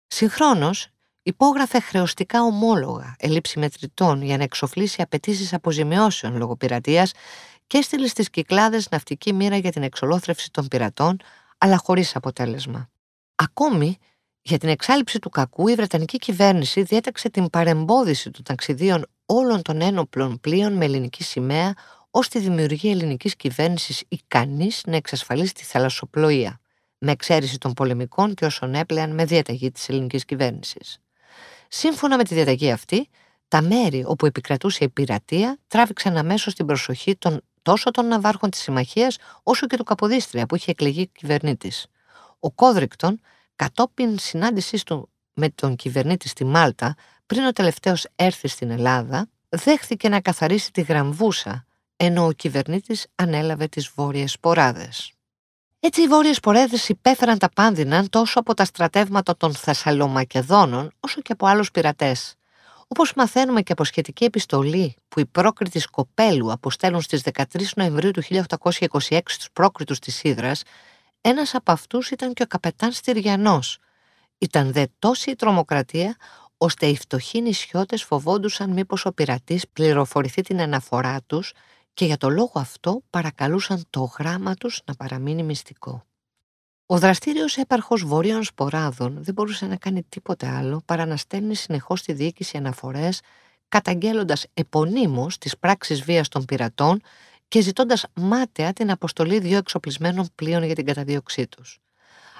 Συγχρόνως, υπόγραφε χρεωστικά ομόλογα ελήψη μετρητών για να εξοφλήσει απαιτήσεις αποζημιώσεων λόγω πειρατείας και έστειλε στις κυκλάδες ναυτική μοίρα για την εξολόθρευση των πειρατών, αλλά χωρίς αποτέλεσμα. Ακόμη, για την εξάλληψη του κακού, η Βρετανική κυβέρνηση διέταξε την παρεμπόδιση των ταξιδίων όλων των ένοπλων πλοίων με ελληνική σημαία ως τη δημιουργία ελληνικής κυβέρνησης ικανής να εξασφαλίσει τη θαλασσοπλοεία, με εξαίρεση των πολεμικών και όσων έπλεαν με διαταγή της ελληνικής κυβέρνησης. Σύμφωνα με τη διαταγή αυτή, τα μέρη όπου επικρατούσε η πειρατεία τράβηξαν αμέσως την προσοχή των, τόσο των ναυάρχων της Συμμαχίας όσο και του Καποδίστρια που είχε εκλεγεί κυβερνήτης. Ο Κόδρικτον Κατόπιν συνάντησής του με τον κυβερνήτη στη Μάλτα, πριν ο τελευταίος έρθει στην Ελλάδα, δέχθηκε να καθαρίσει τη γραμβούσα, ενώ ο κυβερνήτης ανέλαβε τις βόρειες ποράδες. Έτσι οι βόρειες πορέδες υπέφεραν τα πάνδυνα τόσο από τα στρατεύματα των Θεσσαλομακεδόνων, όσο και από άλλους πειρατές. Όπως μαθαίνουμε και από σχετική επιστολή που οι πρόκριτοι Σκοπέλου αποστέλουν στις 13 Νοεμβρίου του 1826 στους πρόκριτους της Ήδρας, ένας από αυτούς ήταν και ο καπετάν Στυριανός. Ήταν δε τόση η τρομοκρατία, ώστε οι φτωχοί νησιώτες φοβόντουσαν μήπως ο πειρατής πληροφορηθεί την αναφορά τους και για το λόγο αυτό παρακαλούσαν το γράμμα τους να παραμείνει μυστικό. Ο δραστήριος έπαρχος βορείων σποράδων δεν μπορούσε να κάνει τίποτε άλλο παρά να στέλνει συνεχώς στη διοίκηση αναφορές καταγγέλλοντας επωνύμως τις πράξεις βίας των πειρατών και ζητώντας μάταια την αποστολή δύο εξοπλισμένων πλοίων για την καταδίωξή τους.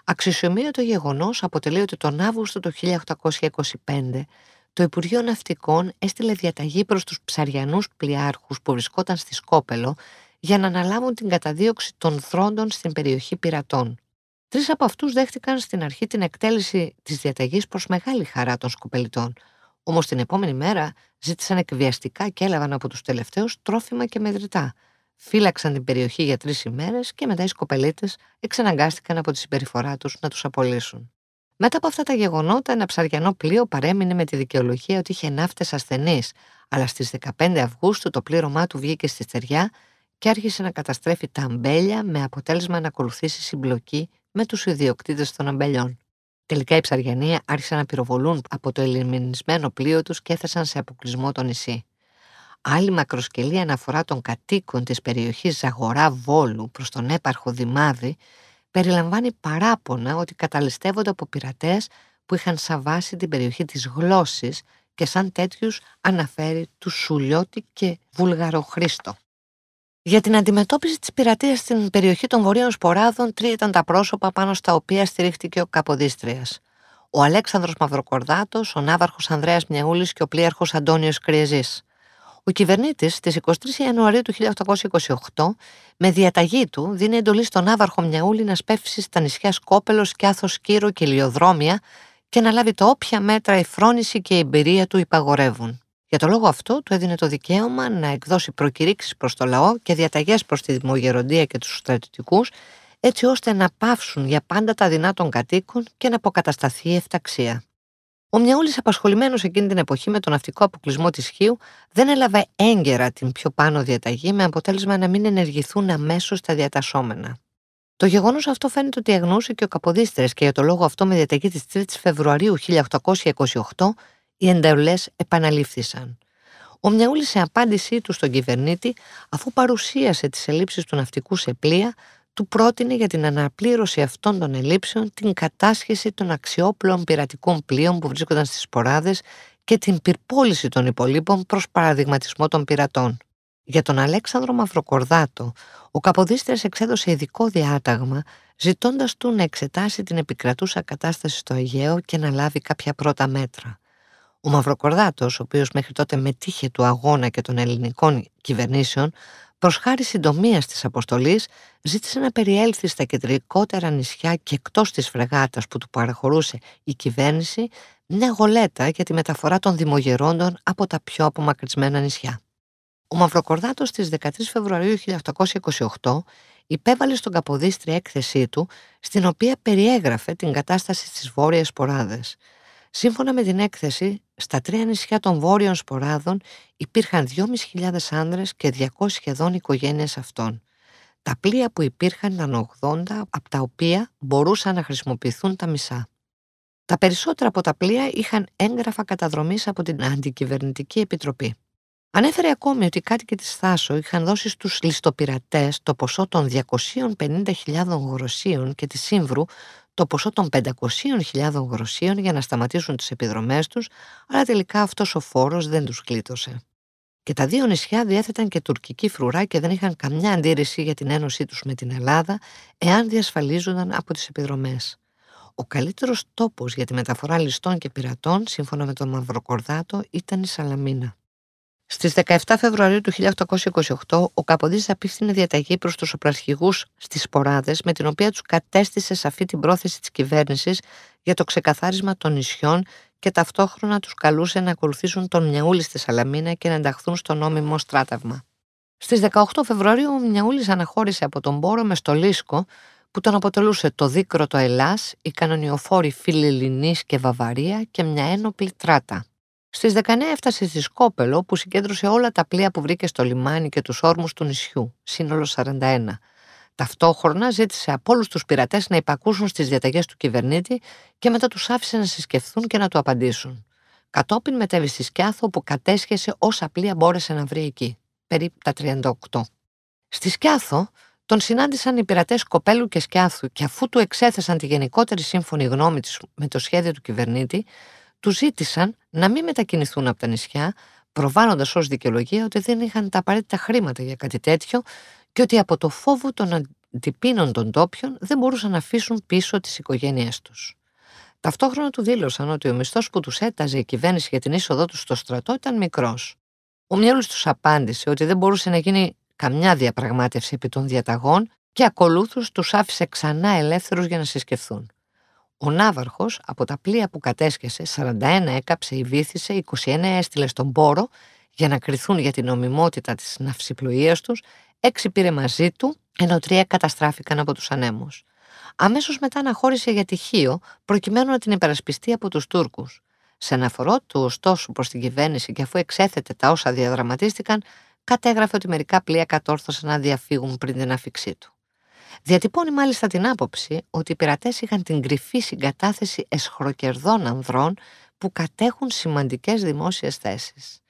Αξιοσημείωτο γεγονός αποτελεί ότι τον Αύγουστο του 1825 το Υπουργείο Ναυτικών έστειλε διαταγή προς τους ψαριανούς πλοιάρχους που βρισκόταν στη Σκόπελο για να αναλάβουν την καταδίωξη των θρόντων στην περιοχή πειρατών. Τρεις από αυτούς δέχτηκαν στην αρχή την εκτέλεση της διαταγής προς μεγάλη χαρά των σκοπελιτών. Όμως την επόμενη μέρα ζήτησαν εκβιαστικά και έλαβαν από τους τελευταίους τρόφιμα και μετρητά, φύλαξαν την περιοχή για τρεις ημέρες και μετά οι σκοπελίτες εξαναγκάστηκαν από τη συμπεριφορά τους να τους απολύσουν. Μετά από αυτά τα γεγονότα, ένα ψαριανό πλοίο παρέμεινε με τη δικαιολογία ότι είχε ναύτες ασθενείς, αλλά στις 15 Αυγούστου το πλήρωμά του βγήκε στη στεριά και άρχισε να καταστρέφει τα αμπέλια με αποτέλεσμα να ακολουθήσει συμπλοκή με τους ιδιοκτήτες των αμπελιών. Τελικά οι ψαριανοί άρχισαν να πυροβολούν από το ελιμινισμένο πλοίο τους και έθεσαν σε αποκλεισμό το νησί. Άλλη μακροσκελή αναφορά των κατοίκων της περιοχής Ζαγορά Βόλου προς τον έπαρχο Δημάδη περιλαμβάνει παράπονα ότι καταλυστεύονται από πειρατές που είχαν σαβάσει την περιοχή της Γλώσσης και σαν τέτοιους αναφέρει του Σουλιώτη και Βουλγαροχρήστο. Για την αντιμετώπιση της πειρατείας στην περιοχή των Βορείων Σποράδων τρία ήταν τα πρόσωπα πάνω στα οποία στηρίχτηκε ο Καποδίστριας. Ο Αλέξανδρος Μαυροκορδάτος, ο Ναύαρχος Ανδρέας Μιαούλης και ο πλοίαρχος Αντώνιος Κριεζής. Ο κυβερνήτης στις 23 Ιανουαρίου του 1828 με διαταγή του δίνει εντολή στον Ναύαρχο Μιαούλη να σπεύσει στα νησιά Σκόπελος, Κιάθος, Κύρο και Λιοδρόμια και να λάβει το όποια μέτρα η φρόνηση και η εμπειρία του υπαγορεύουν. Για το λόγο αυτό του έδινε το δικαίωμα να εκδώσει προκηρύξεις προς το λαό και διαταγές προς τη δημογεροντία και τους στρατιωτικούς έτσι ώστε να πάυσουν για πάντα τα δεινά των κατοίκων και να αποκατασταθεί η εφταξία. Ο Μιαούλης, απασχολημένος εκείνη την εποχή με τον ναυτικό αποκλεισμό της Χίου, δεν έλαβε έγκαιρα την πιο πάνω διαταγή με αποτέλεσμα να μην ενεργηθούν αμέσως τα διατασσόμενα. Το γεγονός αυτό φαίνεται ότι αγνούσε και ο Καποδίστρες και για το λόγο αυτό με διαταγή της 3η Φεβρουαρίου 1828 οι εντολέ επαναλήφθησαν. Ο Μιαούλης, σε απάντησή του στον κυβερνήτη, αφού παρουσίασε τις ελλείψεις του ναυτικού σε πλοία, του πρότεινε για την αναπλήρωση αυτών των ελλείψεων την κατάσχεση των αξιόπλων πειρατικών πλοίων που βρίσκονταν στις σποράδες και την πυρπόληση των υπολείπων προς παραδειγματισμό των πειρατών. Για τον Αλέξανδρο Μαυροκορδάτο, ο Καποδίστρας εξέδωσε ειδικό διάταγμα ζητώντας του να εξετάσει την επικρατούσα κατάσταση στο Αιγαίο και να λάβει κάποια πρώτα μέτρα. Ο Μαυροκορδάτος, ο οποίος μέχρι τότε μετήχε του αγώνα και των ελληνικών κυβερνήσεων, Προς χάρη συντομίας της αποστολής, ζήτησε να περιέλθει στα κεντρικότερα νησιά και εκτός της φρεγάτας που του παραχωρούσε η κυβέρνηση μια γολέτα για τη μεταφορά των δημογερόντων από τα πιο απομακρυσμένα νησιά. Ο Μαυροκορδάτος στις 13 Φεβρουαρίου 1828 υπέβαλε στον Καποδίστρια έκθεσή του, στην οποία περιέγραφε την κατάσταση στις βόρειες σποράδες. Σύμφωνα με την έκθεση, στα τρία νησιά των βόρειων σποράδων υπήρχαν 2.500 άνδρες και 200 σχεδόν οικογένειες αυτών. Τα πλοία που υπήρχαν ήταν 80, από τα οποία μπορούσαν να χρησιμοποιηθούν τα μισά. Τα περισσότερα από τα πλοία είχαν έγγραφα καταδρομής από την Αντικυβερνητική Επιτροπή. Ανέφερε ακόμη ότι οι κάτοικοι της Θάσο είχαν δώσει στους ληστοπειρατές το ποσό των 250.000 γροσίων και τη Σύμβρου το ποσό των 500.000 γροσίων για να σταματήσουν τις επιδρομές τους, αλλά τελικά αυτός ο φόρος δεν τους κλείτωσε. Και τα δύο νησιά διέθεταν και τουρκική φρουρά και δεν είχαν καμιά αντίρρηση για την ένωσή τους με την Ελλάδα, εάν διασφαλίζονταν από τις επιδρομές. Ο καλύτερος τόπος για τη μεταφορά ληστών και πειρατών, σύμφωνα με τον Μαυροκορδάτο, ήταν η Σαλαμίνα. Στις 17 Φεβρουαρίου του 1828, ο Καποδής απίφθινε διαταγή προς τους οπλαρχηγούς στις Σποράδες, με την οποία τους κατέστησε σαφή την πρόθεση της κυβέρνησης για το ξεκαθάρισμα των νησιών και ταυτόχρονα τους καλούσε να ακολουθήσουν τον Μιαούλη στη Σαλαμίνα και να ενταχθούν στο νόμιμο στράτευμα. Στις 18 Φεβρουαρίου ο Μιαούλης αναχώρησε από τον Πόρο με στολίσκο που τον αποτελούσε το δίκρο το Ελλάς, οι κανονιοφόροι Φιλιλληνής και Βαβαρία και μια ένοπλη τράτα. Στις 19 έφτασε στη Σκόπελο που συγκέντρωσε όλα τα πλοία που βρήκε στο λιμάνι και τους όρμους του νησιού, σύνολο 41. Ταυτόχρονα ζήτησε από όλους τους πειρατές να υπακούσουν στις διαταγές του κυβερνήτη και μετά τους άφησε να συσκεφθούν και να του απαντήσουν. Κατόπιν μετέβη στη Σκιάθο που κατέσχεσε όσα πλοία μπόρεσε να βρει εκεί, περίπου τα 38. Στη Σκιάθο τον συνάντησαν οι πειρατές Κοπέλου και Σκιάθου και αφού του εξέθεσαν τη γενικότερη σύμφωνη γνώμη της με το σχέδιο του κυβερνήτη, του ζήτησαν να μην μετακινηθούν από τα νησιά, προβάλλοντας ως δικαιολογία ότι δεν είχαν τα απαραίτητα χρήματα για κάτι τέτοιο και ότι από το φόβο των αντιπίνων των τόπιων δεν μπορούσαν να αφήσουν πίσω τις οικογένειές τους. Ταυτόχρονα του δήλωσαν ότι ο μισθός που τους έταζε η κυβέρνηση για την είσοδό τους στο στρατό ήταν μικρός. Ο Μιέλο τους απάντησε ότι δεν μπορούσε να γίνει καμιά διαπραγμάτευση επί των διαταγών και ακολούθως τους άφησε ξανά ελεύθερους για να συσκεφθούν. Ο Ναύαρχος από τα πλοία που κατέσχεσε 41 έκαψε ή βήθησε, 21 έστειλε στον πόρο για να κριθούν για την νομιμότητα της ναυσιπλοείας τους, έξι πήρε μαζί του, ενώ τρία καταστράφηκαν από τους ανέμους. Αμέσως μετά αναχώρησε για τυχείο, προκειμένου να την υπερασπιστεί από τους Τούρκους. Σε αναφορό του ωστόσο προς την κυβέρνηση και αφού εξέθετε τα όσα διαδραματίστηκαν, κατέγραφε ότι μερικά πλοία κατόρθωσαν να διαφύγουν πριν την αφήξή του. Διατυπώνει μάλιστα την άποψη ότι οι πειρατές είχαν την κρυφή συγκατάθεση εσχροκερδών ανδρών που κατέχουν σημαντικές δημόσιες θέσεις.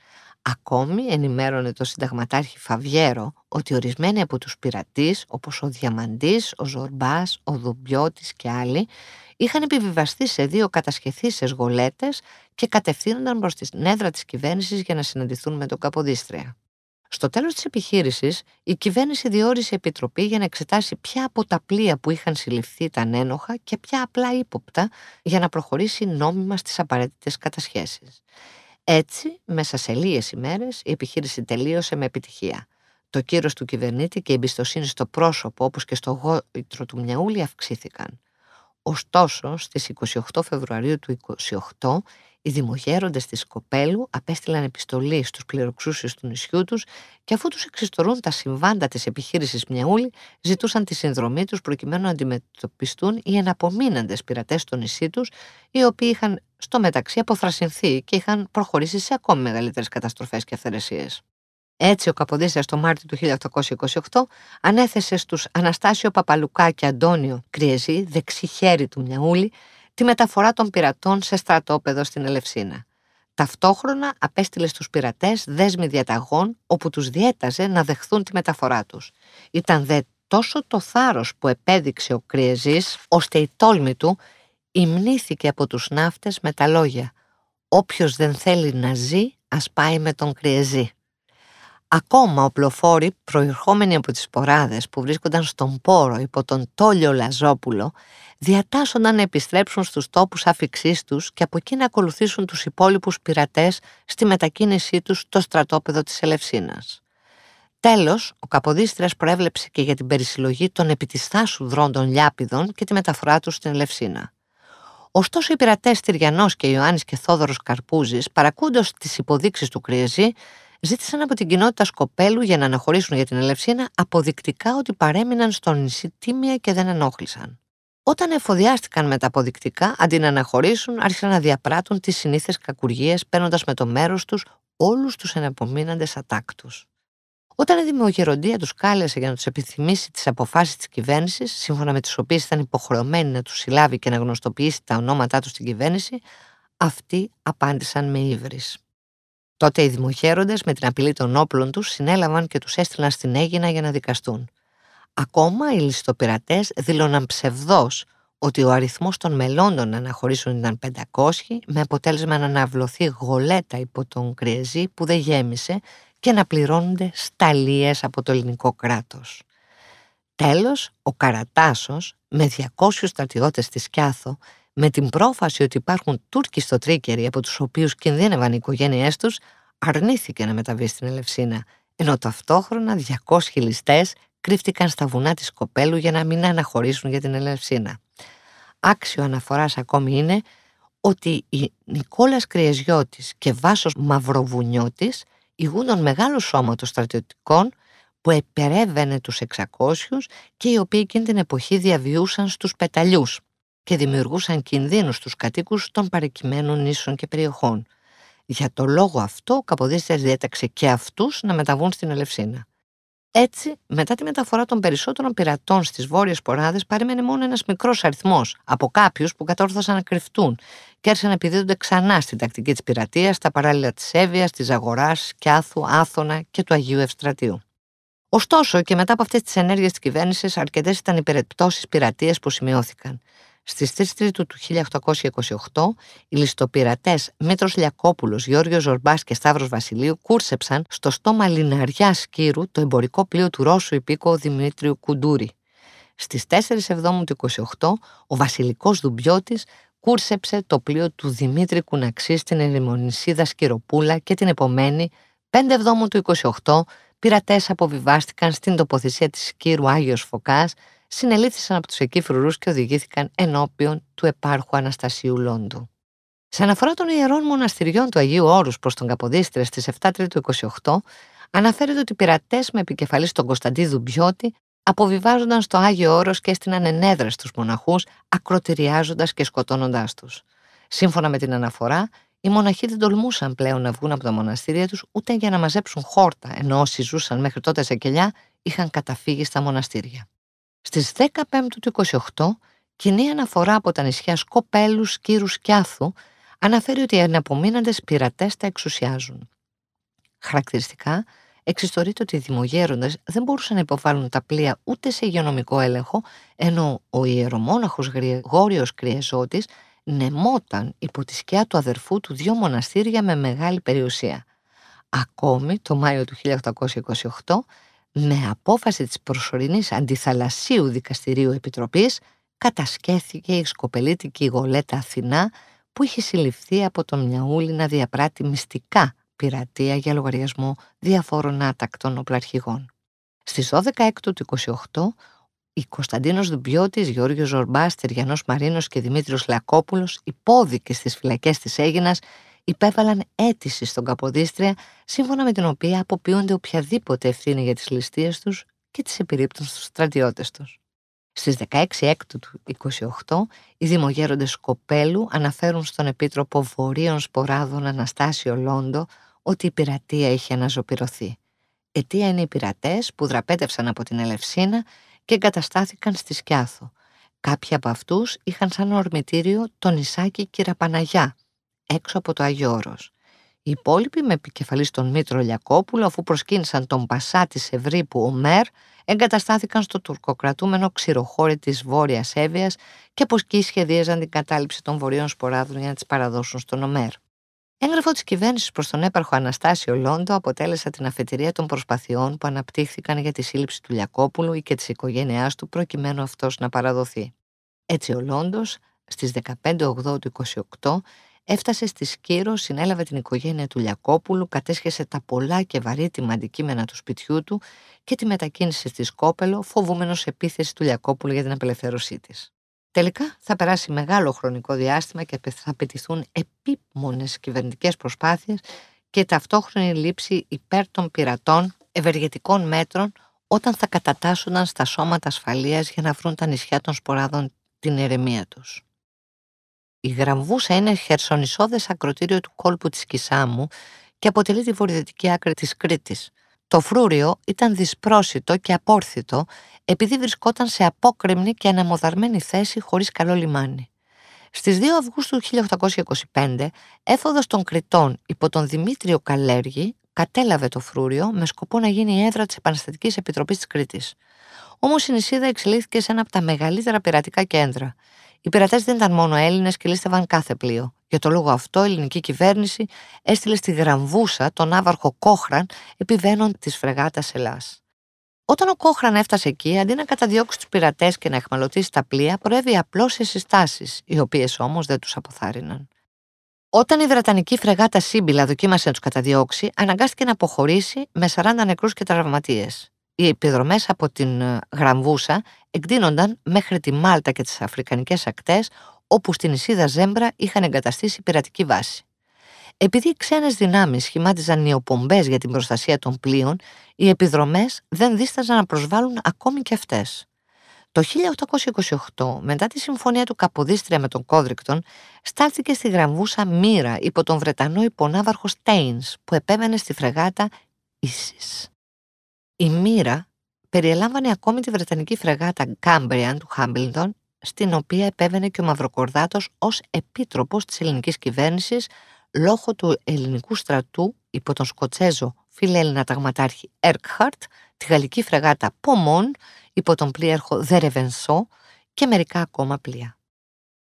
Ακόμη ενημέρωνε το συνταγματάρχη Φαβιέρο ότι ορισμένοι από τους πειρατείς, όπως ο Διαμαντής, ο Ζορμπάς, ο Δουμπιώτης και άλλοι, είχαν επιβιβαστεί σε δύο κατασχεθήσεις γολέτες και κατευθύνονταν προς την έδρα της κυβέρνησης για να συναντηθούν με τον Καποδίστρια. Στο τέλος της επιχείρησης, η κυβέρνηση διόρισε επιτροπή για να εξετάσει ποια από τα πλοία που είχαν συλληφθεί ήταν ένοχα και ποια απλά ύποπτα για να προχωρήσει νόμιμα στις απαραίτητες κατασχέσεις. Έτσι, μέσα σε λίγες ημέρες, η επιχείρηση τελείωσε με επιτυχία. Το κύρος του κυβερνήτη και η εμπιστοσύνη στο πρόσωπο όπως και στο γόητρο του Μιαούλη αυξήθηκαν. Ωστόσο, στις 28 Φεβρουαρίου του 28, οι δημογέροντες της Κοπέλου απέστειλαν επιστολή στους πληροξούσιους του νησιού τους και αφού τους εξιστορούν τα συμβάντα της επιχείρησης Μιαούλη, ζητούσαν τη συνδρομή τους προκειμένου να αντιμετωπιστούν οι εναπομείναντες πειρατές στο νησί τους, οι οποίοι είχαν στο μεταξύ αποθρασινθεί και είχαν προχωρήσει σε ακόμη μεγαλύτερες καταστροφές και αυθαιρεσίες. Έτσι, ο Καποδίστρας το Μάρτιο του 1828 ανέθεσε στους Αναστάσιο Παπαλουκά και Αντώνιο Κριεζή, δεξί χέρι του Μιαούλη, τη μεταφορά των πειρατών σε στρατόπεδο στην Ελευσίνα. Ταυτόχρονα απέστειλε στους πειρατές δέσμη διαταγών όπου τους διέταζε να δεχθούν τη μεταφορά τους. Ήταν δε τόσο το θάρρος που επέδειξε ο Κριεζής, ώστε η τόλμη του υμνήθηκε από τους ναύτες με τα λόγια «Όποιος δεν θέλει να ζει, ας πάει με τον Κριεζή». Ακόμα οπλοφόροι προερχόμενοι από τις ποράδες που βρίσκονταν στον πόρο υπό τον Τόλιο Λαζόπουλο διατάσσονταν να επιστρέψουν στους τόπους άφηξής τους και από εκεί να ακολουθήσουν τους υπόλοιπους πειρατές στη μετακίνησή τους στο στρατόπεδο της Ελευσίνας. Τέλος, ο Καποδίστριας προέβλεψε και για την περισυλλογή των επιτιστάσου δρόντων λιάπηδων και τη μεταφορά τους στην Ελευσίνα. Ωστόσο, οι πειρατές Τυριανός και Ιωάννης και Θόδωρος Καρπούζης, παρακούντο τις υποδείξεις του Κρυεζή, ζήτησαν από την κοινότητα Σκοπέλου για να αναχωρήσουν για την Ελευσίνα αποδεικτικά ότι παρέμειναν στο νησί τίμια και δεν ενόχλησαν. Όταν εφοδιάστηκαν με τα αποδεικτικά, αντί να αναχωρήσουν, άρχισαν να διαπράττουν τις συνήθες κακουργίες, παίρνοντας με το μέρος τους όλους τους ενεπομείναντε ατάκτους. Όταν η Δημογεροντία τους κάλεσε για να τους επιθυμήσει τις αποφάσεις της κυβέρνησης, σύμφωνα με τις οποίες ήταν υποχρεωμένοι να τους συλλάβει και να γνωστοποιήσει τα ονόματά τους στην κυβέρνηση, αυτοί απάντησαν με ύβρις. Τότε οι δημοχέροντες με την απειλή των όπλων τους συνέλαβαν και τους έστειλαν στην Έγινα για να δικαστούν. Ακόμα οι ληστοπειρατές δήλωναν ψευδό ότι ο αριθμός των μελών των αναχωρήσεων ήταν 500, με αποτέλεσμα να αναβλωθεί γολέτα υπό τον Κρυεζή που δεν γέμισε και να πληρώνονται σταλίες από το ελληνικό κράτος. Τέλος, ο Καρατάσος, με 200 στρατιώτες στη Σκιάθο, με την πρόφαση ότι υπάρχουν Τούρκοι στο Τρίκερι από τους οποίους κινδύνευαν οι οικογένειές τους, αρνήθηκε να μεταβεί στην Ελευσίνα, ενώ ταυτόχρονα 200 ληστές κρύφτηκαν στα βουνά της Κοπέλου για να μην αναχωρήσουν για την Ελευσίνα. Άξιο αναφοράς ακόμη είναι ότι η Νικόλας Κρυεζιώτης και Βάσος Μαυροβουνιώτης ηγούνταν μεγάλου σώματος στρατιωτικών που επερεύαινε τους 600 και οι οποίοι εκείνη την εποχή διαβιούσαν στους πεταλιούς και δημιουργούσαν κινδύνους στους κατοίκους των παρικημένων νήσων και περιοχών. Για το λόγο αυτό, ο Καποδίστριας διέταξε και αυτούς να μεταβούν στην Ελευσίνα. Έτσι, μετά τη μεταφορά των περισσότερων πειρατών στις βόρειες ποράδες, παρέμενε μόνο ένας μικρός αριθμός από κάποιους που κατόρθωσαν να κρυφτούν και άρχισαν να επιδίδονται ξανά στην τακτική της πειρατείας στα παράλληλα της Εύβοιας, της Αγοράς, Κιάθου, Άθωνα και του Αγίου Ευστρατείου. Ωστόσο, και μετά από αυτές τις ενέργειες της κυβέρνησης, αρκετές ήταν οι περιπτώσεις πειρατείας που σημειώθηκαν. Στις 3 Τρίτου του 1828, οι ληστοπειρατές Μήτρος Λιακόπουλος, Γιώργο Ζορμπάς και Σταύρος Βασιλείου κούρσεψαν στο στόμα Λιναριάς Σκύρου το εμπορικό πλοίο του Ρώσου υπήκο Δημήτριου Κουντούρη. Στις 4 Εβδόμου του 28, ο Βασιλικός Δουμπιώτης κούρσεψε το πλοίο του Δημήτρη Κουναξή στην ερημονισίδα Σκυροπούλα και την επομένη 5 Εβδόμου του 28 πειρατές αποβιβάστηκαν στην τοποθεσία της Σκύρου Άγιος Φωκάς συνελήφθησαν από τους εκεί φρουρούς και οδηγήθηκαν ενώπιον του επάρχου Αναστασίου Λόντου. Σε αναφορά των ιερών μοναστηριών του Αγίου Όρους προς τον Καποδίστρια στις 7 Τρίτου 28, αναφέρεται ότι οι πειρατές με επικεφαλής τον Κωνσταντίδου Μπιώτη αποβιβάζονταν στο Άγιο Όρος και έστειναν ενέδρα στου μοναχούς, ακροτηριάζοντας και σκοτώνοντάς τους. Σύμφωνα με την αναφορά, οι μοναχοί δεν τολμούσαν πλέον να βγουν από τα μοναστήρια τους ούτε για να μαζέψουν χόρτα, ενώ όσοι ζούσαν μέχρι τότε σε κελιά είχαν καταφύγει στα μοναστήρια. Στις 15 του 28, κοινή αναφορά από τα νησιά Σκοπέλους, Κύρους και Άθου αναφέρει ότι οι αναπομείναντες πειρατές τα εξουσιάζουν. Χαρακτηριστικά, εξιστορείται ότι οι δημογέροντες δεν μπορούσαν να υποβάλουν τα πλοία ούτε σε υγειονομικό έλεγχο, ενώ ο ιερομόναχος Γρηγόριος Κριεζώτης νεμόταν υπό τη σκιά του αδερφού του δύο μοναστήρια με μεγάλη περιουσία. Ακόμη το Μάιο του 1828, με απόφαση της προσωρινής αντιθαλασσίου δικαστηρίου επιτροπής, κατασκέθηκε η σκοπελίτικη γολέτα Αθηνά που είχε συλληφθεί από τον Μιαούλη να διαπράττει μυστικά πειρατεία για λογαριασμό διαφόρων άτακτων οπλαρχηγών. Στις 12 έκτου του 28, οι Κωνσταντίνος Δουμπιώτης, Γιώργος Ζορμπάς, Τεριανός Μαρίνος και Δημήτριος Λακόπουλος, υπόδικοι στις φυλακές της Έγινας, υπέβαλαν αίτηση στον Καποδίστρια, σύμφωνα με την οποία αποποιούνται οποιαδήποτε ευθύνη για τις ληστείες τους και τις επιρρύπτουν στους στρατιώτες τους. Στις 16 έκτου του 28, οι δημογέροντες Σκοπέλου αναφέρουν στον Επίτροπο Βορείων Σποράδων Αναστάσιο Λόντο ότι η πειρατεία είχε αναζωπηρωθεί. Αιτία είναι οι πειρατές που δραπέτευσαν από την Ελευσίνα και εγκαταστάθηκαν στη Σκιάθο. Κάποιοι από αυτούς είχαν σαν ορμητήριο το νησάκι Κυραπαναγιά, έξω από το Αγιώρος. Οι υπόλοιποι με επικεφαλής τον Μήτρο Λιακόπουλο, αφού προσκύνησαν τον Πασά της Ευρύπου Ομέρ, εγκαταστάθηκαν στο τουρκοκρατούμενο ξηροχώρι της Βόρειας Εύβοιας και από εκεί σχεδίαζαν την κατάληψη των βορείων σποράδων για να τις παραδώσουν στον Ομέρ. Έγγραφο της κυβέρνησης προς τον έπαρχο Αναστάσιο Λόντο αποτέλεσε την αφετηρία των προσπαθειών που αναπτύχθηκαν για τη σύλληψη του Λιακόπουλου ή και της οικογένειάς του προκειμένου αυτός να παραδοθεί. Έτσι ο Λόντος στις 15 Οκτώου του 28 Έφτασε στη Σκύρο, συνέλαβε την οικογένεια του Λιακόπουλου, κατέσχεσε τα πολλά και βαρύτιμα αντικείμενα του σπιτιού του και τη μετακίνησε στη Σκόπελο, φοβούμενος επίθεση του Λιακόπουλου για την απελευθέρωσή της. Τελικά θα περάσει μεγάλο χρονικό διάστημα και θα απαιτηθούν επίμονες κυβερνητικές προσπάθειες και ταυτόχρονη λήψη υπέρ των πειρατών ευεργετικών μέτρων όταν θα κατατάσσονταν στα σώματα ασφαλείας για να βρουν τα νησιά των σποράδων την ερεμία τους. Η Γραμβούσα είναι χερσονησόδες ακροτήριο του κόλπου της Κισάμου και αποτελεί τη βορειοδυτική άκρη της Κρήτης. Το φρούριο ήταν δυσπρόσιτο και απόρθητο επειδή βρισκόταν σε απόκρεμνη και αναμοδαρμένη θέση χωρίς καλό λιμάνι. Στις 2 Αυγούστου 1825, έφοδος των Κρητών υπό τον Δημήτριο Καλέργη κατέλαβε το φρούριο με σκοπό να γίνει η έδρα της Επαναστατικής Επιτροπής της Κρήτης. Όμως η νησίδα εξελίχθηκε σε ένα από τα μεγαλύτερα πειρατικά κέντρα. Οι πειρατές δεν ήταν μόνο Έλληνες και λίστευαν κάθε πλοίο. Για το λόγο αυτό, η ελληνική κυβέρνηση έστειλε στη Γραμβούσα τον άβαρχο Κόχραν επιβαίνον της φρεγάτας Ελλάς. Όταν ο Κόχραν έφτασε εκεί, αντί να καταδιώξει τους πειρατές και να εχμαλωτήσει τα πλοία, προέβη απλώς σε συστάσεις, οι οποίες όμως δεν τους αποθάρρυναν. Όταν η Βρετανική φρεγάτα Σύμπιλα δοκίμασε να τους καταδιώξει, αναγκάστηκε να αποχωρήσει με 40 νεκρούς και τραυματίες οι επιδρομές από την ε, Γραμβούσα εκδίνονταν μέχρι τη Μάλτα και τις Αφρικανικές ακτές όπου στην Ισίδα Ζέμπρα είχαν εγκαταστήσει πειρατική βάση. Επειδή οι ξένες δυνάμεις σχημάτιζαν νεοπομπές για την προστασία των πλοίων, οι επιδρομές δεν δίσταζαν να προσβάλλουν ακόμη και αυτές. Το 1828, μετά τη συμφωνία του Καποδίστρια με τον Κόδρικτον, στάλθηκε στη Γραμβούσα μοίρα υπό τον Βρετανό υπονάβαρχο Στέινς, που επέβαινε στη φρεγάτα Ίσης. Η μοίρα περιελάμβανε ακόμη τη βρετανική φρεγάτα Κάμπριαν του Χάμπιλτον, στην οποία επέβαινε και ο Μαυροκορδάτος ως επίτροπος της ελληνικής κυβέρνησης λόγω του ελληνικού στρατού υπό τον Σκοτσέζο φιλέλληνα ταγματάρχη Έρκχαρτ, τη γαλλική φρεγάτα Πομόν υπό τον πλοίαρχο Δερεβενσό και μερικά ακόμα πλοία.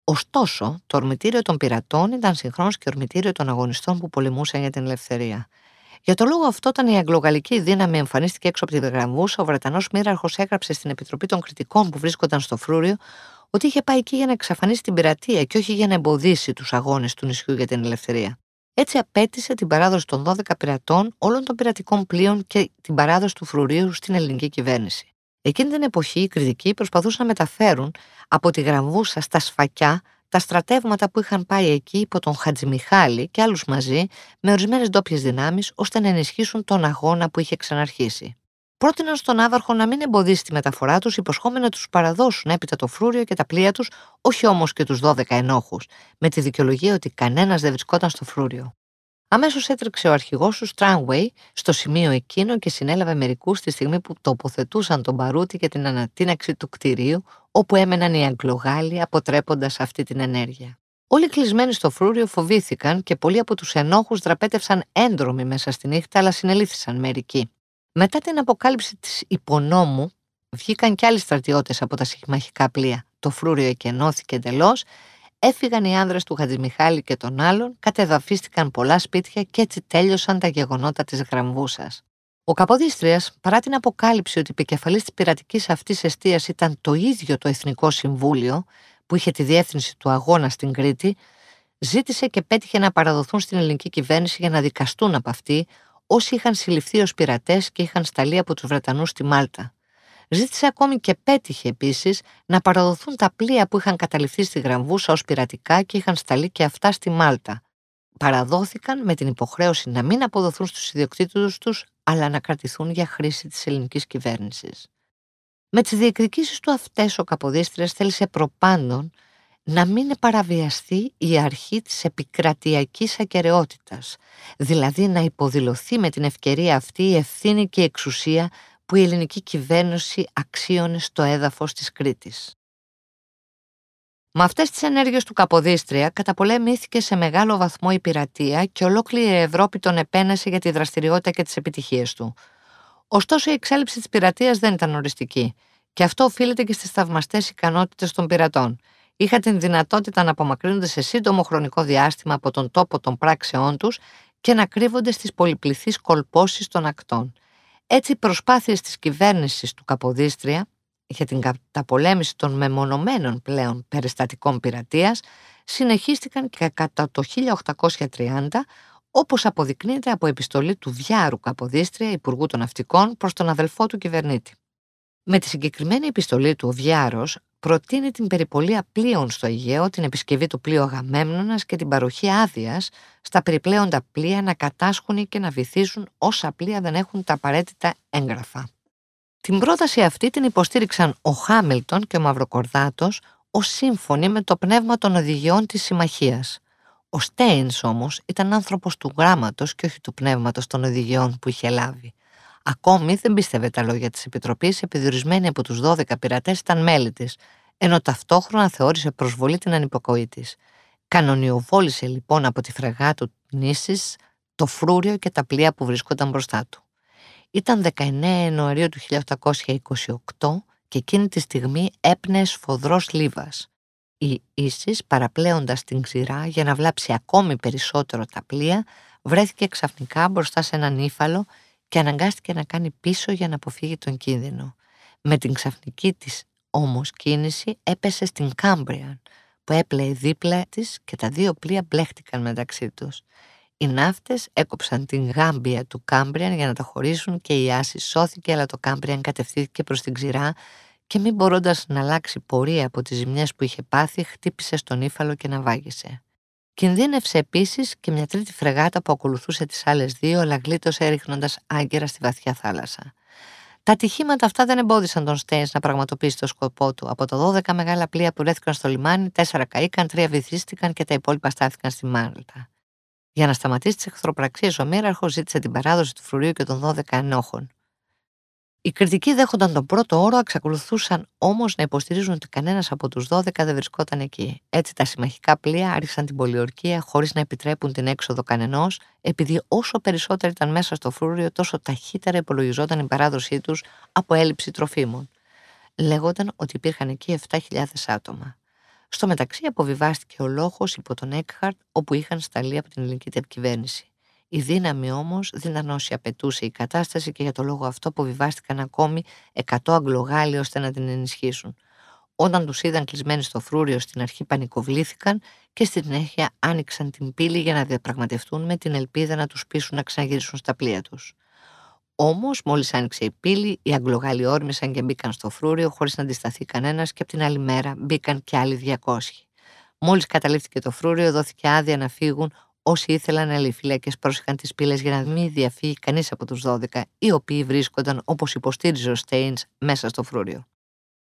Ωστόσο, το ορμητήριο των πειρατών ήταν συγχρόνως και ορμητήριο των αγωνιστών που πολεμούσαν για την ελευθερία. Για το λόγο αυτό, όταν η αγγλογαλλική δύναμη εμφανίστηκε έξω από τη Γραμμούσα, ο Βρετανός Μοίραρχος έγραψε στην Επιτροπή των Κριτικών που βρίσκονταν στο Φρούριο ότι είχε πάει εκεί για να εξαφανίσει την πειρατεία και όχι για να εμποδίσει τους αγώνες του νησιού για την ελευθερία. Έτσι απέτησε την παράδοση των 12 πειρατών όλων των πειρατικών πλοίων και την παράδοση του φρουρίου στην ελληνική κυβέρνηση. Εκείνη την εποχή οι κριτικοί προσπαθούσαν να μεταφέρουν από τη Γραμβούσα στα σφακιά τα στρατεύματα που είχαν πάει εκεί υπό τον Χατζημιχάλη και άλλους μαζί με ορισμένες ντόπιες δυνάμεις ώστε να ενισχύσουν τον αγώνα που είχε ξαναρχίσει. Πρότειναν στον Άβαρχο να μην εμποδίσει τη μεταφορά τους, υποσχόμενοι να τους παραδώσουν έπειτα το φρούριο και τα πλοία τους, όχι όμως και τους 12 ενόχους, με τη δικαιολογία ότι κανένας δεν βρισκόταν στο φρούριο. Αμέσως έτρεξε ο αρχηγός του Στράνουεϊ στο σημείο εκείνο και συνέλαβε μερικούς τη στιγμή που τοποθετούσαν τον παρούτι για την ανατείναξη του κτηρίου, όπου έμεναν οι Αγγλογάλοι αποτρέποντας αυτή την ενέργεια. Όλοι κλεισμένοι στο φρούριο φοβήθηκαν και πολλοί από τους ενόχους δραπέτευσαν έντρομοι μέσα στη νύχτα, αλλά συνελήφθησαν μερικοί. Μετά την αποκάλυψη της υπονόμου, βγήκαν κι άλλοι στρατιώτες από τα συμμαχικά πλοία. Το φρούριο εκενώθηκε εντελώς, έφυγαν οι άνδρες του Χατζημιχάλη και των άλλων, κατεδαφίστηκαν πολλά σπίτια και έτσι τέλειωσαν τα γεγονότα της γραμβούσα. Ο Καποδίστριας, παρά την αποκάλυψη ότι επικεφαλής της πειρατικής αυτής αιστεία ήταν το ίδιο το Εθνικό Συμβούλιο, που είχε τη διεύθυνση του αγώνα στην Κρήτη, ζήτησε και πέτυχε να παραδοθούν στην ελληνική κυβέρνηση για να δικαστούν από αυτή όσοι είχαν συλληφθεί ως πειρατές και είχαν σταλεί από τους Βρετανούς στη Μάλτα. Ζήτησε ακόμη και πέτυχε επίσης να παραδοθούν τα πλοία που είχαν καταληφθεί στη Γραμβούσα ως πειρατικά και είχαν σταλεί και αυτά στη Μάλτα. Παραδόθηκαν με την υποχρέωση να μην αποδοθούν στους ιδιοκτήτε τους, αλλά να κρατηθούν για χρήση της ελληνικής κυβέρνησης. Με τις διεκδικήσεις του αυτές ο Καποδίστριας θέλησε προπάντων να μην παραβιαστεί η αρχή της επικρατειακής ακαιρεότητας, δηλαδή να υποδηλωθεί με την ευκαιρία αυτή η ευθύνη και η εξουσία που η ελληνική κυβέρνηση αξίωνε στο έδαφος της Κρήτης. Με αυτές τις ενέργειες του Καποδίστρια καταπολεμήθηκε σε μεγάλο βαθμό η πειρατεία και ολόκληρη η Ευρώπη τον επένεσε για τη δραστηριότητα και τις επιτυχίες του. Ωστόσο η εξέλιξη της πειρατείας δεν ήταν οριστική και αυτό οφείλεται και στις θαυμαστές ικανότητες των πειρατών. Είχαν την δυνατότητα να απομακρύνονται σε σύντομο χρονικό διάστημα από τον τόπο των πράξεών τους και να κρύβονται στις πολυπληθείς κολπώσεις των ακτών. Έτσι οι προσπάθειες της κυβέρνησης του Καποδίστρια για την καταπολέμηση των μεμονωμένων πλέον περιστατικών πειρατείας συνεχίστηκαν και κατά το 1830 όπως αποδεικνύεται από επιστολή του Βιάρου Καποδίστρια, Υπουργού των Ναυτικών, προς τον αδελφό του κυβερνήτη. Με τη συγκεκριμένη επιστολή του ο Βιάρος προτείνει την περιπολία πλοίων στο Αιγαίο, την επισκευή του πλοίου Αγαμέμνονας και την παροχή άδειας στα περιπλέοντα πλοία να κατάσχουν και να βυθίζουν όσα πλοία δεν έχουν τα απαραίτητα έγγραφα. Την πρόταση αυτή την υποστήριξαν ο Χάμιλτον και ο Μαυροκορδάτος ως σύμφωνοι με το πνεύμα των οδηγιών της συμμαχίας. Ο Στέινς όμως ήταν άνθρωπος του γράμματος και όχι του πνεύματος των οδηγιών που είχε λάβει. Ακόμη δεν πίστευε τα λόγια της Επιτροπής, επειδή ορισμένοι από τους 12 πειρατές ήταν μέλη της, ενώ ταυτόχρονα θεώρησε προσβολή την ανυποκοή της. Κανονιοβόλησε λοιπόν από τη φρεγά του νήσι το φρούριο και τα πλοία που βρίσκονταν μπροστά του. Ήταν 19 Ιανουαρίου του 1828 και εκείνη τη στιγμή έπνεε σφοδρός λίβας. Η Ίσης παραπλέοντας την ξηρά για να βλάψει ακόμη περισσότερο τα πλοία βρέθηκε ξαφνικά μπροστά σε έναν ύφαλο και αναγκάστηκε να κάνει πίσω για να αποφύγει τον κίνδυνο. Με την ξαφνική της όμως κίνηση έπεσε στην Κάμπρια που έπλεε δίπλα της και τα δύο πλοία μπλέχτηκαν μεταξύ τους. Οι ναύτες έκοψαν την γάμπια του Κάμπριαν για να τα χωρίσουν και η Άση σώθηκε αλλά το Κάμπριαν κατευθύνθηκε προς την ξηρά και μην μπορώντας να αλλάξει πορεία από τις ζημιές που είχε πάθει χτύπησε στον ύφαλο και να βάγισε. Κινδύνευσε επίσης και μια τρίτη φρεγάτα που ακολουθούσε τις άλλες δύο, αλλά γλίτωσε ρίχνοντας άγκυρα στη βαθιά θάλασσα. Τα ατυχήματα αυτά δεν εμπόδισαν τον Στέινς να πραγματοποιήσει το σκοπό του. Από τα 12 μεγάλα πλοία που βρέθηκαν στο λιμάνι, τέσσερα καήκαν, τρία βυθίστηκαν και τα υπόλοιπα στάθηκαν στη Μάλτα. Για να σταματήσει τις εχθροπραξίες, ο Μύραρχος ζήτησε την παράδοση του φρουρίου και των 12 ενόχων. Οι κριτικοί δέχονταν τον πρώτο όρο, εξακολουθούσαν όμως να υποστηρίζουν ότι κανένας από τους 12 δεν βρισκόταν εκεί. Έτσι, τα συμμαχικά πλοία άρχισαν την πολιορκία χωρίς να επιτρέπουν την έξοδο κανενός, επειδή όσο περισσότερο ήταν μέσα στο φρούριο, τόσο ταχύτερα υπολογιζόταν η παράδοσή τους από έλλειψη τροφίμων. Λέγονταν ότι υπήρχαν εκεί 7.000 άτομα. Στο μεταξύ, αποβιβάστηκε ο λόγος υπό τον Έκχαρτ, όπου είχαν σταλεί από την ελληνική κυβέρνηση. Η δύναμη όμως δεν ήταν όση απαιτούσε η κατάσταση και για το λόγο αυτό αποβιβάστηκαν ακόμη 100 Αγγλογάλοι ώστε να την ενισχύσουν. Όταν τους είδαν κλεισμένοι στο φρούριο στην αρχή πανικοβλήθηκαν και στη συνέχεια άνοιξαν την πύλη για να διαπραγματευτούν με την ελπίδα να τους πείσουν να ξαναγυρίσουν στα πλοία τους. Όμως, μόλις άνοιξε η πύλη, οι Αγγλογάλοι όρμησαν και μπήκαν στο φρούριο χωρίς να αντισταθεί κανένας και από την άλλη μέρα μπήκαν και άλλοι 200. Μόλις καταλήφθηκε το φρούριο, δόθηκε άδεια να φύγουν Όσοι ήθελαν να φύλακε πρόσεχαν τις πύλες για να μην διαφύγει κανείς από τους 12, οι οποίοι βρίσκονταν, όπως υποστήριζε ο Στέινς, μέσα στο φρούριο.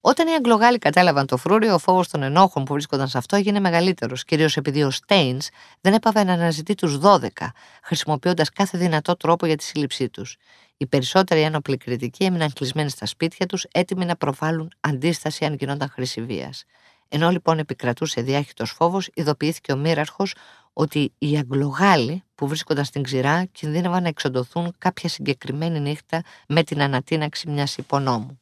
Όταν οι Αγγλογάλοι κατάλαβαν το φρούριο, ο φόβος των ενόχων που βρίσκονταν σε αυτό έγινε μεγαλύτερος, κυρίως επειδή ο Στέινς δεν έπαβε να αναζητεί τους 12, χρησιμοποιώντας κάθε δυνατό τρόπο για τη σύλληψή τους. Οι περισσότεροι ένοπλοι κριτικοί έμειναν κλεισμένοι στα σπίτια τους, έτοιμοι να προβάλλουν αντίσταση αν γινόταν χρήση βίας. Ενώ λοιπόν επικρατούσε διάχυτος φόβος, ειδοποιήθηκε ο μοίραρχος ότι οι Αγγλογάλοι που βρίσκονταν στην ξηρά κινδύνευαν να εξοντωθούν κάποια συγκεκριμένη νύχτα με την ανατείναξη μιας υπονόμου.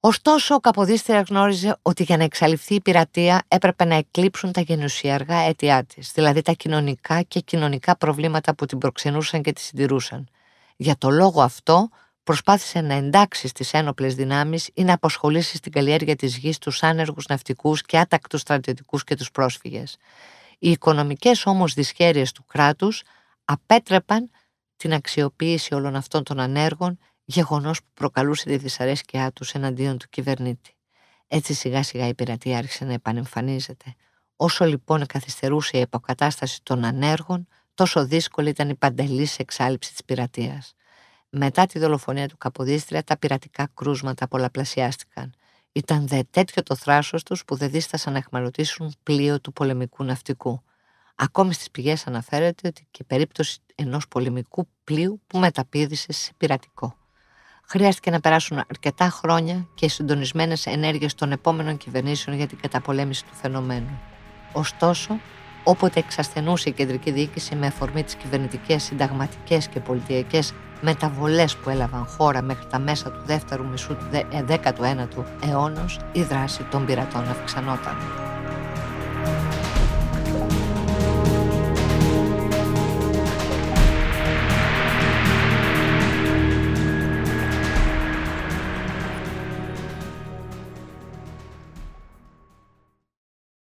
Ωστόσο, ο Καποδίστρια γνώριζε ότι για να εξαλειφθεί η πειρατεία έπρεπε να εκλείψουν τα γενουσιαργά αίτια της, δηλαδή τα κοινωνικά και κοινωνικά προβλήματα που την προξενούσαν και τη συντηρούσαν. Για το λόγο αυτό, προσπάθησε να εντάξει στις ένοπλες δυνάμεις ή να αποσχολήσει στην καλλιέργεια της γης τους άνεργους ναυτικούς και άτακτους στρατιωτικούς και τους πρόσφυγες. Οι οικονομικές όμως δυσχέρειες του κράτους απέτρεπαν την αξιοποίηση όλων αυτών των ανέργων γεγονός που προκαλούσε τη δυσαρέσκειά τους εναντίον του κυβερνήτη. Έτσι σιγά σιγά η πειρατεία άρχισε να επανεμφανίζεται. Όσο λοιπόν καθυστερούσε η αποκατάσταση των ανέργων, τόσο δύσκολη ήταν η παντελής εξάλληψη της πειρατείας. Μετά τη δολοφονία του Καποδίστρια, τα πειρατικά κρούσματα πολλαπλασιάστηκαν. Ήταν δε τέτοιο το θράσος τους που δεν δίστασαν να εχμαλωτήσουν πλοίο του πολεμικού ναυτικού. Ακόμη στις πηγές αναφέρεται ότι και περίπτωση ενός πολεμικού πλοίου που μεταπίδησε σε πειρατικό χρειάστηκε να περάσουν αρκετά χρόνια και συντονισμένες ενέργειες των επόμενων κυβερνήσεων για την καταπολέμηση του φαινομένου. Ωστόσο, όποτε εξασθενούσε η κεντρική διοίκηση με αφορμή τις κυβερνητικές, συνταγματικές και πολιτιακές μεταβολές που έλαβαν χώρα μέχρι τα μέσα του δεύτερου μισού του 19ου αιώνα, η δράση των πειρατών αυξανόταν.